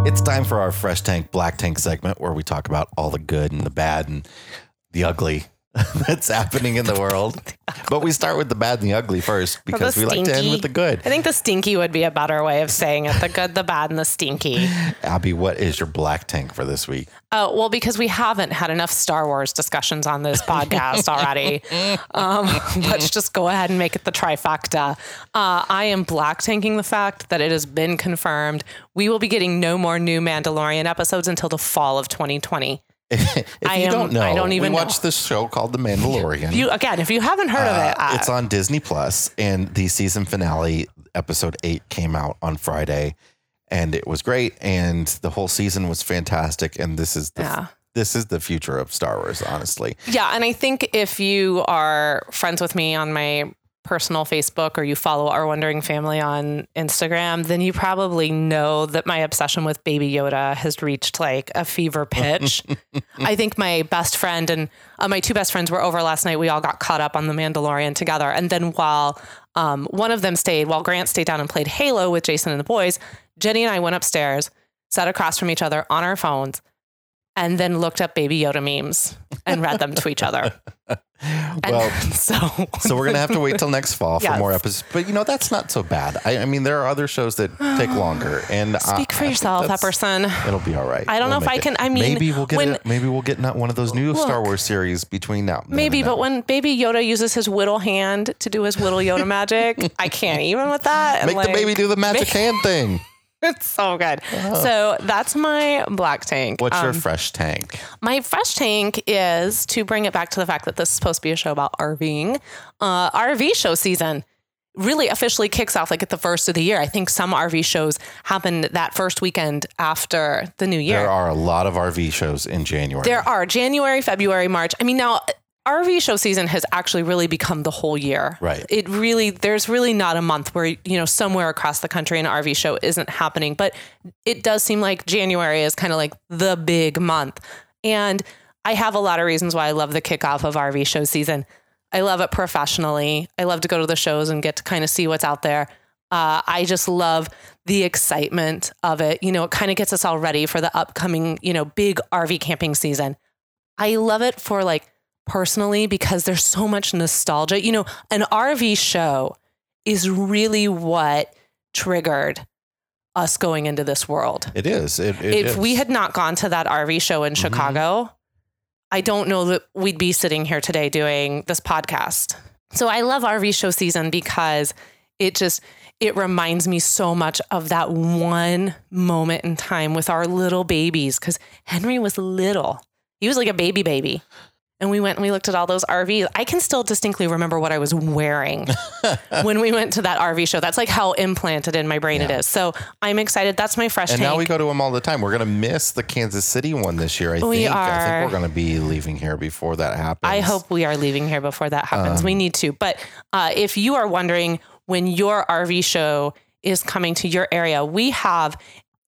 A: It's time for our Fresh Tank Black Tank segment where we talk about all the good and the bad and the ugly that's happening in the world. But we start with the bad and the ugly first because we like to end with the good.
B: I think the stinky would be a better way of saying it. The good, the bad, and the stinky.
A: Abby, what is your black tank for this week?
B: Oh, well, because we haven't had enough Star Wars discussions on this podcast already. Um, let's just go ahead and make it the trifecta. Uh, I am black tanking the fact that it has been confirmed we will be getting no more new Mandalorian episodes until the fall of 2020.
A: If
B: I
A: you
B: am-
A: don't know,
B: I don't even
A: we
B: know.
A: this show called The Mandalorian.
B: You again, if you haven't heard of it,
A: Uh,
B: uh,
A: it's on Disney Plus, and the season finale, episode eight, came out on Friday, and it was great, and the whole season was fantastic. And this is the
B: Yeah.
A: this is the future of Star Wars, honestly.
B: Yeah, and I think if you are friends with me on my personal Facebook or you follow our Wandering Family on Instagram, then you probably know that my obsession with Baby Yoda has reached like a fever pitch. I think my best friend and uh, my two best friends were over last night. We all got caught up on The Mandalorian together. And then while um, one of them stayed, while Grant stayed down and played Halo with Jason and the boys, Jenny and I went upstairs, sat across from each other on our phones, and then looked up Baby Yoda memes and read them to each other.
A: Well,
B: so
A: so we're gonna have to wait till next fall for
B: Yes.
A: more episodes. But you know that's not so bad. I, I mean, there are other shows that take longer. And I-
B: speak for
A: I
B: yourself, Epperson.
A: It'll be all right.
B: I don't know
A: We'll
B: if I
A: make it.
B: can- I mean,
A: maybe we'll get
B: when-
A: it, maybe we'll get not one of those new Star Wars series between now.
B: Maybe, but when Baby Yoda uses his whittle hand to do his whittle Yoda magic, I can't even with that.
A: Make the baby do the magic hand thing.
B: It's so good. So that's my black tank.
A: What's your
B: Um,
A: fresh tank?
B: My fresh tank is to bring it back to the fact that this is supposed to be a show about RVing. Uh, RV show season really officially kicks off like at the first of the year. I think some RV shows happen that first weekend after the new year.
A: There are a lot of RV shows in January.
B: There are January, February, March. I mean, now RV show season has actually really become the whole year.
A: Right.
B: It really, there's really not a month where, you know, somewhere across the country an RV show isn't happening. But it does seem like January is kind of like the big month. And I have a lot of reasons why I love the kickoff of RV show season. I love it professionally. I love to go to the shows and get to kind of see what's out there. Uh, I just love the excitement of it. You know, it kind of gets us all ready for the upcoming, you know, big RV camping season. I love it for like personally because there's so much nostalgia. You know, an RV show is really what triggered us going into this world.
A: it is. It, it
B: if
A: is.
B: we had not gone to that RV show in mm-hmm. Chicago, I don't know that we'd be sitting here today doing this podcast. So I love RV show season because it just it reminds me so much of that one moment in time with our little babies cuz Henry was little. He was like a baby baby. And we went and we looked at all those RVs. I can still distinctly remember what I was wearing when we went to that RV show. That's like how implanted in my brain it
A: Yeah.
B: is. So I'm excited. That's my fresh
A: and
B: tank.
A: now we go to them all the time. We're going to miss the Kansas City one this year. I
B: We
A: think. I think we're going to be leaving here before that happens.
B: I hope we are leaving here before that happens.
A: Um,
B: we need to. But uh, if you are wondering when your RV show is coming to your area, we have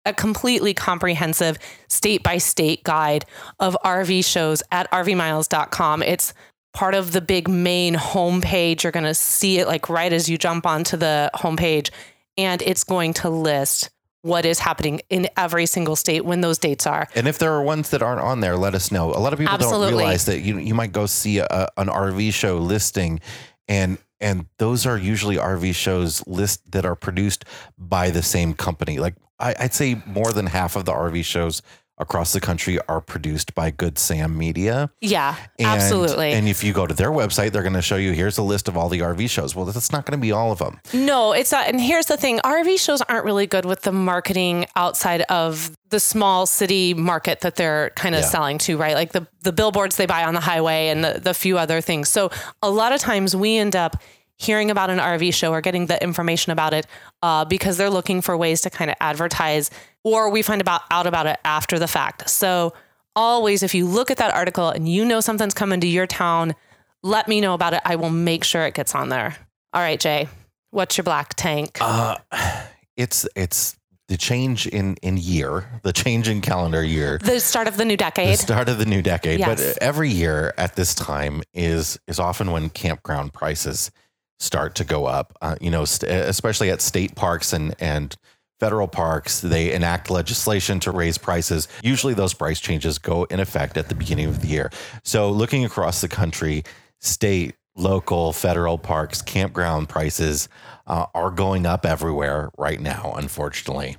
B: a completely comprehensive state by state guide of RV shows at rvmiles.com. It's part of the big main homepage. You're going to see it like right as you jump onto the homepage, and it's going to list what is happening in every single state when those dates are.
A: And if there are ones that aren't on there, let us know. A lot of people
B: Absolutely.
A: don't realize that you you might go see a, an RV show listing, and and those are usually RV shows list that are produced by the same company. Like I, I'd say more than half of the RV shows across the country are produced by Good Sam Media.
B: Yeah,
A: And,
B: absolutely.
A: And if you go to their website, they're going to show you here's a list of all the RV shows. Well, that's not going to be all of them.
B: No, it's not. And here's the thing RV shows aren't really good with the marketing outside of the small city market that they're kind of
A: Yeah.
B: selling to, right? Like the, the billboards they buy on the highway and the, the few other things. So a lot of times we end up hearing about an RV show or getting the information about it uh, because they're looking for ways to kind of advertise, or we find about out about it after the fact. So always, if you look at that article and you know something's coming to your town, let me know about it. I will make sure it gets on there. All right, Jay. What's your black tank?
A: Uh, it's it's the change in in year, the change in calendar year,
B: the start of the new decade, the
A: start of the new decade.
B: Yes.
A: But every year at this time is is often when campground prices start to go up. Uh, you know, st- especially at state parks and and federal parks, they enact legislation to raise prices. Usually, those price changes go in effect at the beginning of the year. So, looking across the country, state, local, federal parks, campground prices uh, are going up everywhere right now, unfortunately.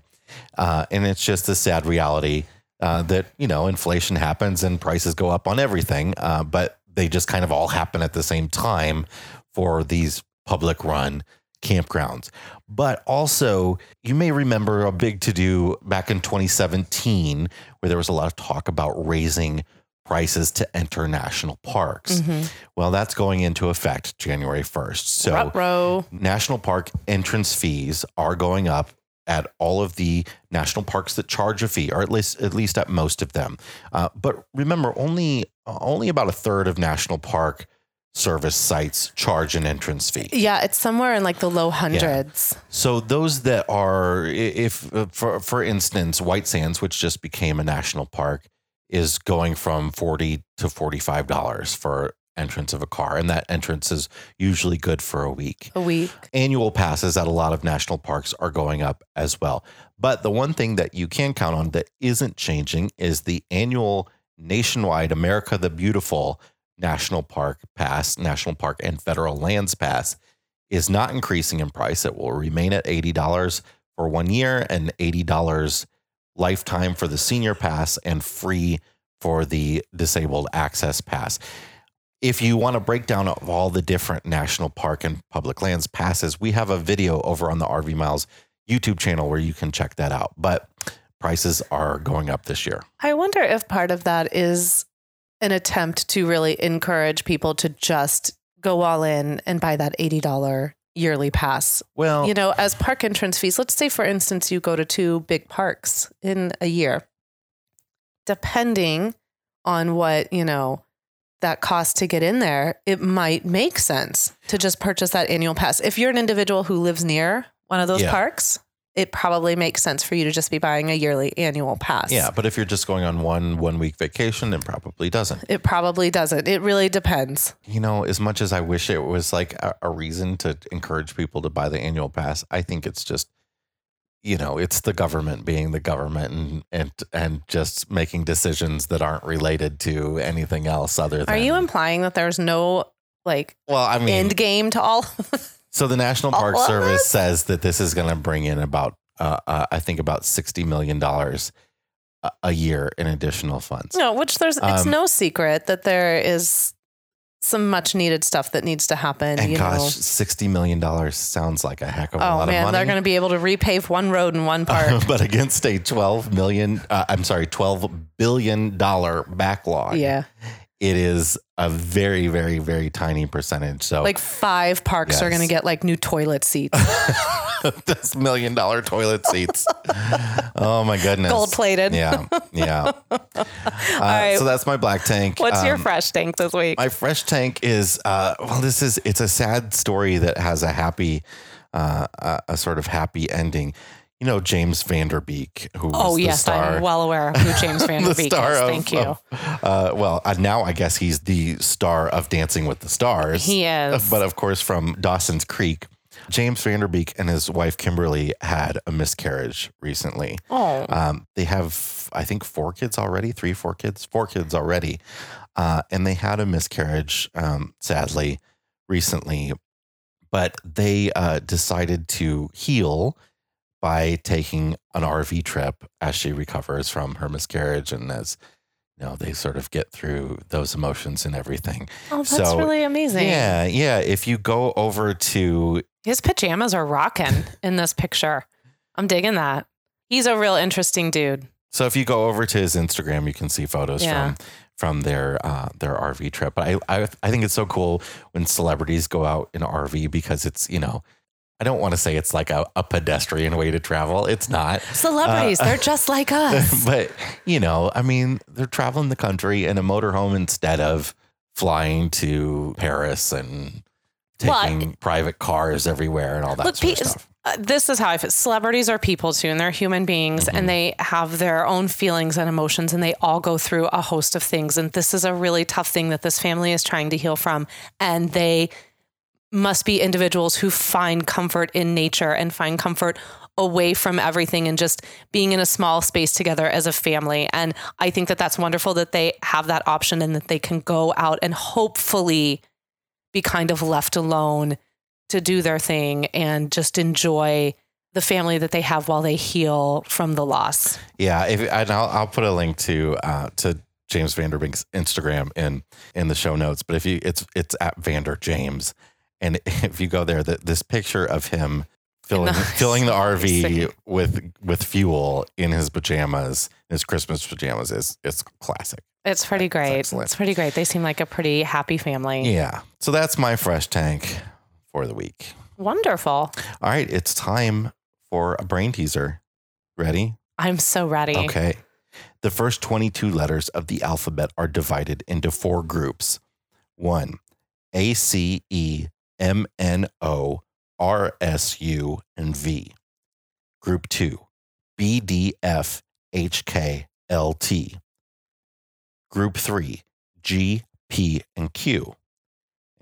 A: Uh, and it's just a sad reality uh, that, you know, inflation happens and prices go up on everything, uh, but they just kind of all happen at the same time for these public run campgrounds. But also, you may remember a big to do back in 2017 where there was a lot of talk about raising prices to enter national parks.
B: Mhm.
A: Well, that's going into effect January 1st. So,
B: Ruh-roh.
A: national park entrance fees are going up at all of the national parks that charge a fee, or at least at least at most of them. Uh, but remember, only only about a third of national park service sites charge an entrance fee.
B: Yeah, it's somewhere in like the low hundreds.
A: So those that are, if uh, for for instance, White Sands, which just became a national park, is going from forty to forty five dollars for entrance of a car, and that entrance is usually good for a week
B: A week.
A: annual passes at a lot of national parks are going up as well. But the one thing that you can count on that isn't changing is the annual nationwide America the Beautiful National Park Pass, National Park and Federal Lands Pass is not increasing in price. It will remain at $80 for one year and $80 lifetime for the senior pass and free for the disabled access pass if you want a breakdown of all the different national park and public lands passes, we have a video over on the RV Miles YouTube channel where you can check that out. But prices are going up this year.
B: I wonder if part of that is an attempt to really encourage people to just go all in and buy that $80 yearly pass.
A: Well,
B: You know, as park entrance fees, let's say, for instance, you go to two big parks in a year. Depending on what, you know, that cost to get in there, it might make sense to just purchase that annual pass. If you're an individual who lives near one of those
A: Yeah.
B: parks, it probably makes sense for you to just be buying a yearly annual pass.
A: yeah, but if you're just going on one one week vacation, it probably doesn't.
B: It probably doesn't. It really depends.
A: You know, as much as I wish it was like a, a reason to encourage people to buy the annual pass, I think it's just you know, it's the government being the government and and and just making decisions that aren't related to anything else other than
B: Are you implying that there's no like
A: Well, I mean,
B: end game to all?
A: So the National Park
B: All
A: Service
B: this?
A: says that this is going to bring in about, uh, uh, I think, about sixty million dollars a, a year in additional funds.
B: no, which there's it's
A: Um,
B: no secret that there is some much needed stuff that needs to happen.
A: and
B: you
A: gosh,
B: know.
A: sixty million dollars sounds like a heck of a
B: Oh
A: lot
B: man,
A: of money.
B: they're going to be able to repave one road in one park.
A: but against a twelve million, uh, I'm sorry, twelve billion dollar backlog,
B: yeah,
A: it is a very, very, very tiny percentage. So
B: like five parks are going to get like new toilet seats,
A: this million dollar toilet seats. oh my goodness,
B: gold plated.
A: Yeah, yeah. Uh,
B: right.
A: So that's my black tank.
B: What's your
A: Um,
B: fresh tank this week?
A: My fresh tank is uh, well. This is it's a sad story that has a happy, uh, a, a sort of happy ending. You know James Van Der Beek, who was
B: oh yes,
A: star,
B: I'm well aware of who James Van Der
A: the
B: Beek
A: star
B: is.
A: of,
B: Thank you.
A: of, uh, well, uh, now I guess he's the star of Dancing with the Stars.
B: He is.
A: but of course from Dawson's Creek. James Van Der Beek and his wife Kimberly had a miscarriage recently.
B: oh,
A: Um, they have, I think, four kids already, three, four kids, four kids already. Uh, and they had a miscarriage, um, sadly, recently. But they uh, decided to heal by taking an RV trip as she recovers from her miscarriage and as you know they sort of get through those emotions and everything.
B: oh, that's
A: so,
B: really amazing.
A: Yeah, yeah. If you go over to
B: His pajamas are rocking in this picture. I'm digging that. He's a real interesting dude.
A: So if you go over to his Instagram, you can see photos
B: Yeah.
A: from from their uh, their RV trip. But I, I I think it's so cool when celebrities go out in RV because it's you know I don't want to say it's like a, a pedestrian way to travel. It's not.
B: Celebrities,
A: Uh,
B: they're just like us.
A: but you know, I mean, they're traveling the country in a motorhome instead of flying to Paris and
B: Well,
A: taking private cars everywhere and all that
B: Look,
A: sort of stuff.
B: uh, this is how I feel. Celebrities are people too, and they're human beings,
A: Mm-hmm.
B: and they have their own feelings and emotions, and they all go through a host of things. And this is a really tough thing that this family is trying to heal from, and they must be individuals who find comfort in nature and find comfort away from everything and just being in a small space together as a family. And I think that that's wonderful that they have that option and that they can go out and hopefully be kind of left alone to do their thing and just enjoy the family that they have while they heal from the loss.
A: Yeah, if, and I'll, I'll put a link to uh, to James Van Der Beek's Instagram in in the show notes. But if you, it's it's at Vander James, and if you go there, that this picture of him filling
B: the-
A: filling the RV with with fuel in his pajamas, his Christmas pajamas is it's classic.
B: It's pretty great.
A: excellent.
B: It's pretty great. They seem like a pretty happy family.
A: Yeah, so that's my fresh tank for the week.
B: Wonderful.
A: All right, it's time for a brain teaser. Ready?
B: I'm so ready.
A: Okay. The first 22 letters of the alphabet are divided into four groups. One, A, C, E, M, N, O, R, S, U, and V. Group two, B, D, F, H, K, L, T. Group three, G, P, and Q.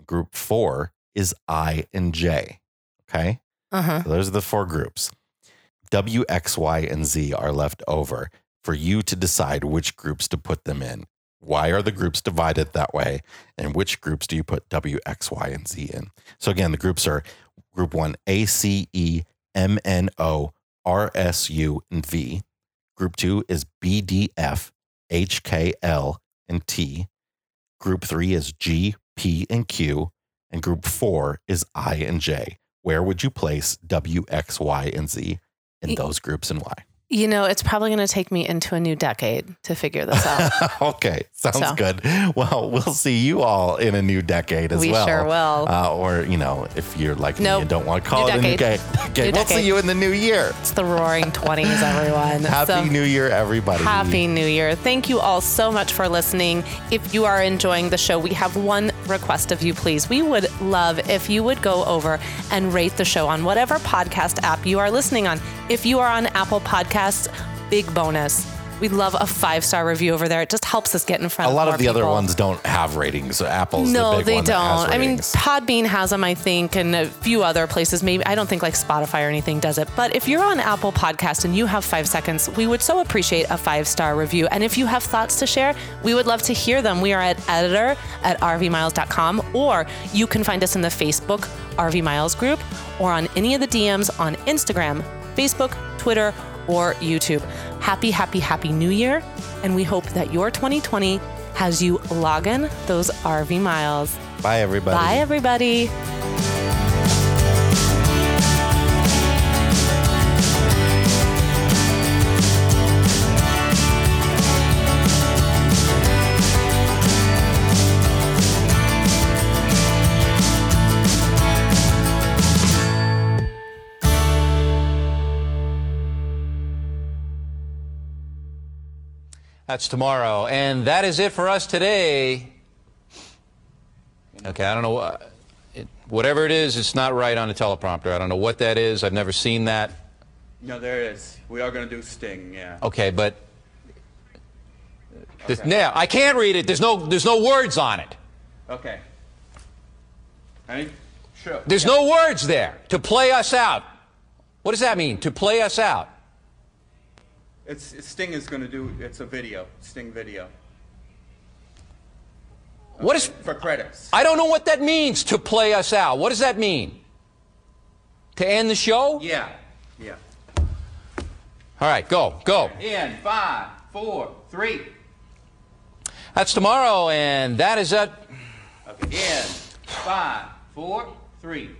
A: Group four is I and J. Okay.
B: Uh-huh.
A: So those are the four groups. W, X, Y, and Z are left over for you to decide which groups to put them in. Why are the groups divided that way? And which groups do you put W, X, Y, and Z in? So again, the groups are group one, A, C, E, M, N, O, R, S, U, and V. Group two is B, D, F, H, K, L, and T. Group three is G, P, and Q. And group four is I and J. Where would you place W, X, Y, and Z in those groups and why?
B: You know, it's probably going to take me into a new decade to figure this out.
A: okay, sounds
B: So.
A: good. Well, we'll see you all in a new decade as
B: we
A: well.
B: We sure will.
A: Uh, or, you know, if you're like
B: Nope.
A: me and don't want to call
B: New
A: it a new
B: decade.
A: decade, decade,
B: New
A: we'll see you in the new year.
B: it's the roaring 20s, everyone.
A: Happy
B: So-
A: New Year, everybody.
B: Happy New Year. Thank you all so much for listening. If you are enjoying the show, we have one request of you, please. We would love if you would go over and rate the show on whatever podcast app you are listening on. If you are on Apple Podcasts, big bonus. We'd love a five star review over there. It just helps us get in front
A: A
B: of
A: A
B: lot
A: of the other ones don't have ratings. So Apple's
B: No,
A: the big
B: they
A: one
B: don't. I mean. Podbean has them, I think, and a few other places. Maybe I don't think like Spotify or anything does it. But if you're on Apple Podcast and you have five seconds, we would so appreciate a five star review. And if you have thoughts to share, we would love to hear them. We are at editor at rvmiles.com, or you can find us in the Facebook RV Miles group, or on any of the DMs on Instagram, Facebook, Twitter, or YouTube. Happy, happy, happy New Year! And we hope that your 2020 has you logging those RV miles.
A: Bye, everybody.
B: Bye, everybody.
F: That's tomorrow. And that is it for us today. Okay, I don't know. uh, It, whatever it is, it's not right on the teleprompter. I don't know what that is. I've never seen that.
G: No, there it is. We are going to do Sting, yeah.
F: Okay, but. This, now, I can't read it. There's no, there's no words on it.
G: Okay. Ready? Sure.
F: There's no words there to play us out. What does that mean? To play us out?
G: It's, Sting is going to do, it's a video, Sting video.
F: What is.
G: For credits.
F: I don't know what that means to play us out. What does that mean? To end the show?
G: Yeah, yeah.
F: All right, go, go.
G: In five, four, three.
F: That's tomorrow, and that is it.
G: Okay, in five, four, three.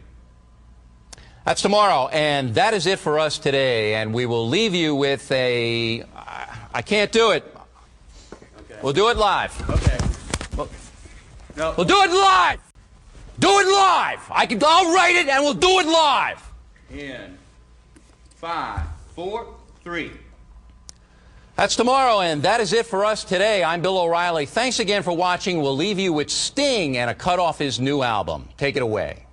F: That's tomorrow, and that is it for us today. And we will leave you with a. I- I can't do it.
G: Okay.
F: We'll do it live.
G: Okay. No.
F: We'll do it live. Do it live. I can. I'll write it, and we'll do it live.
G: In five, four, three.
F: That's tomorrow, and that is it for us today. I'm Bill O'Reilly. Thanks again for watching. We'll leave you with Sting and a cut off his new album. Take it away.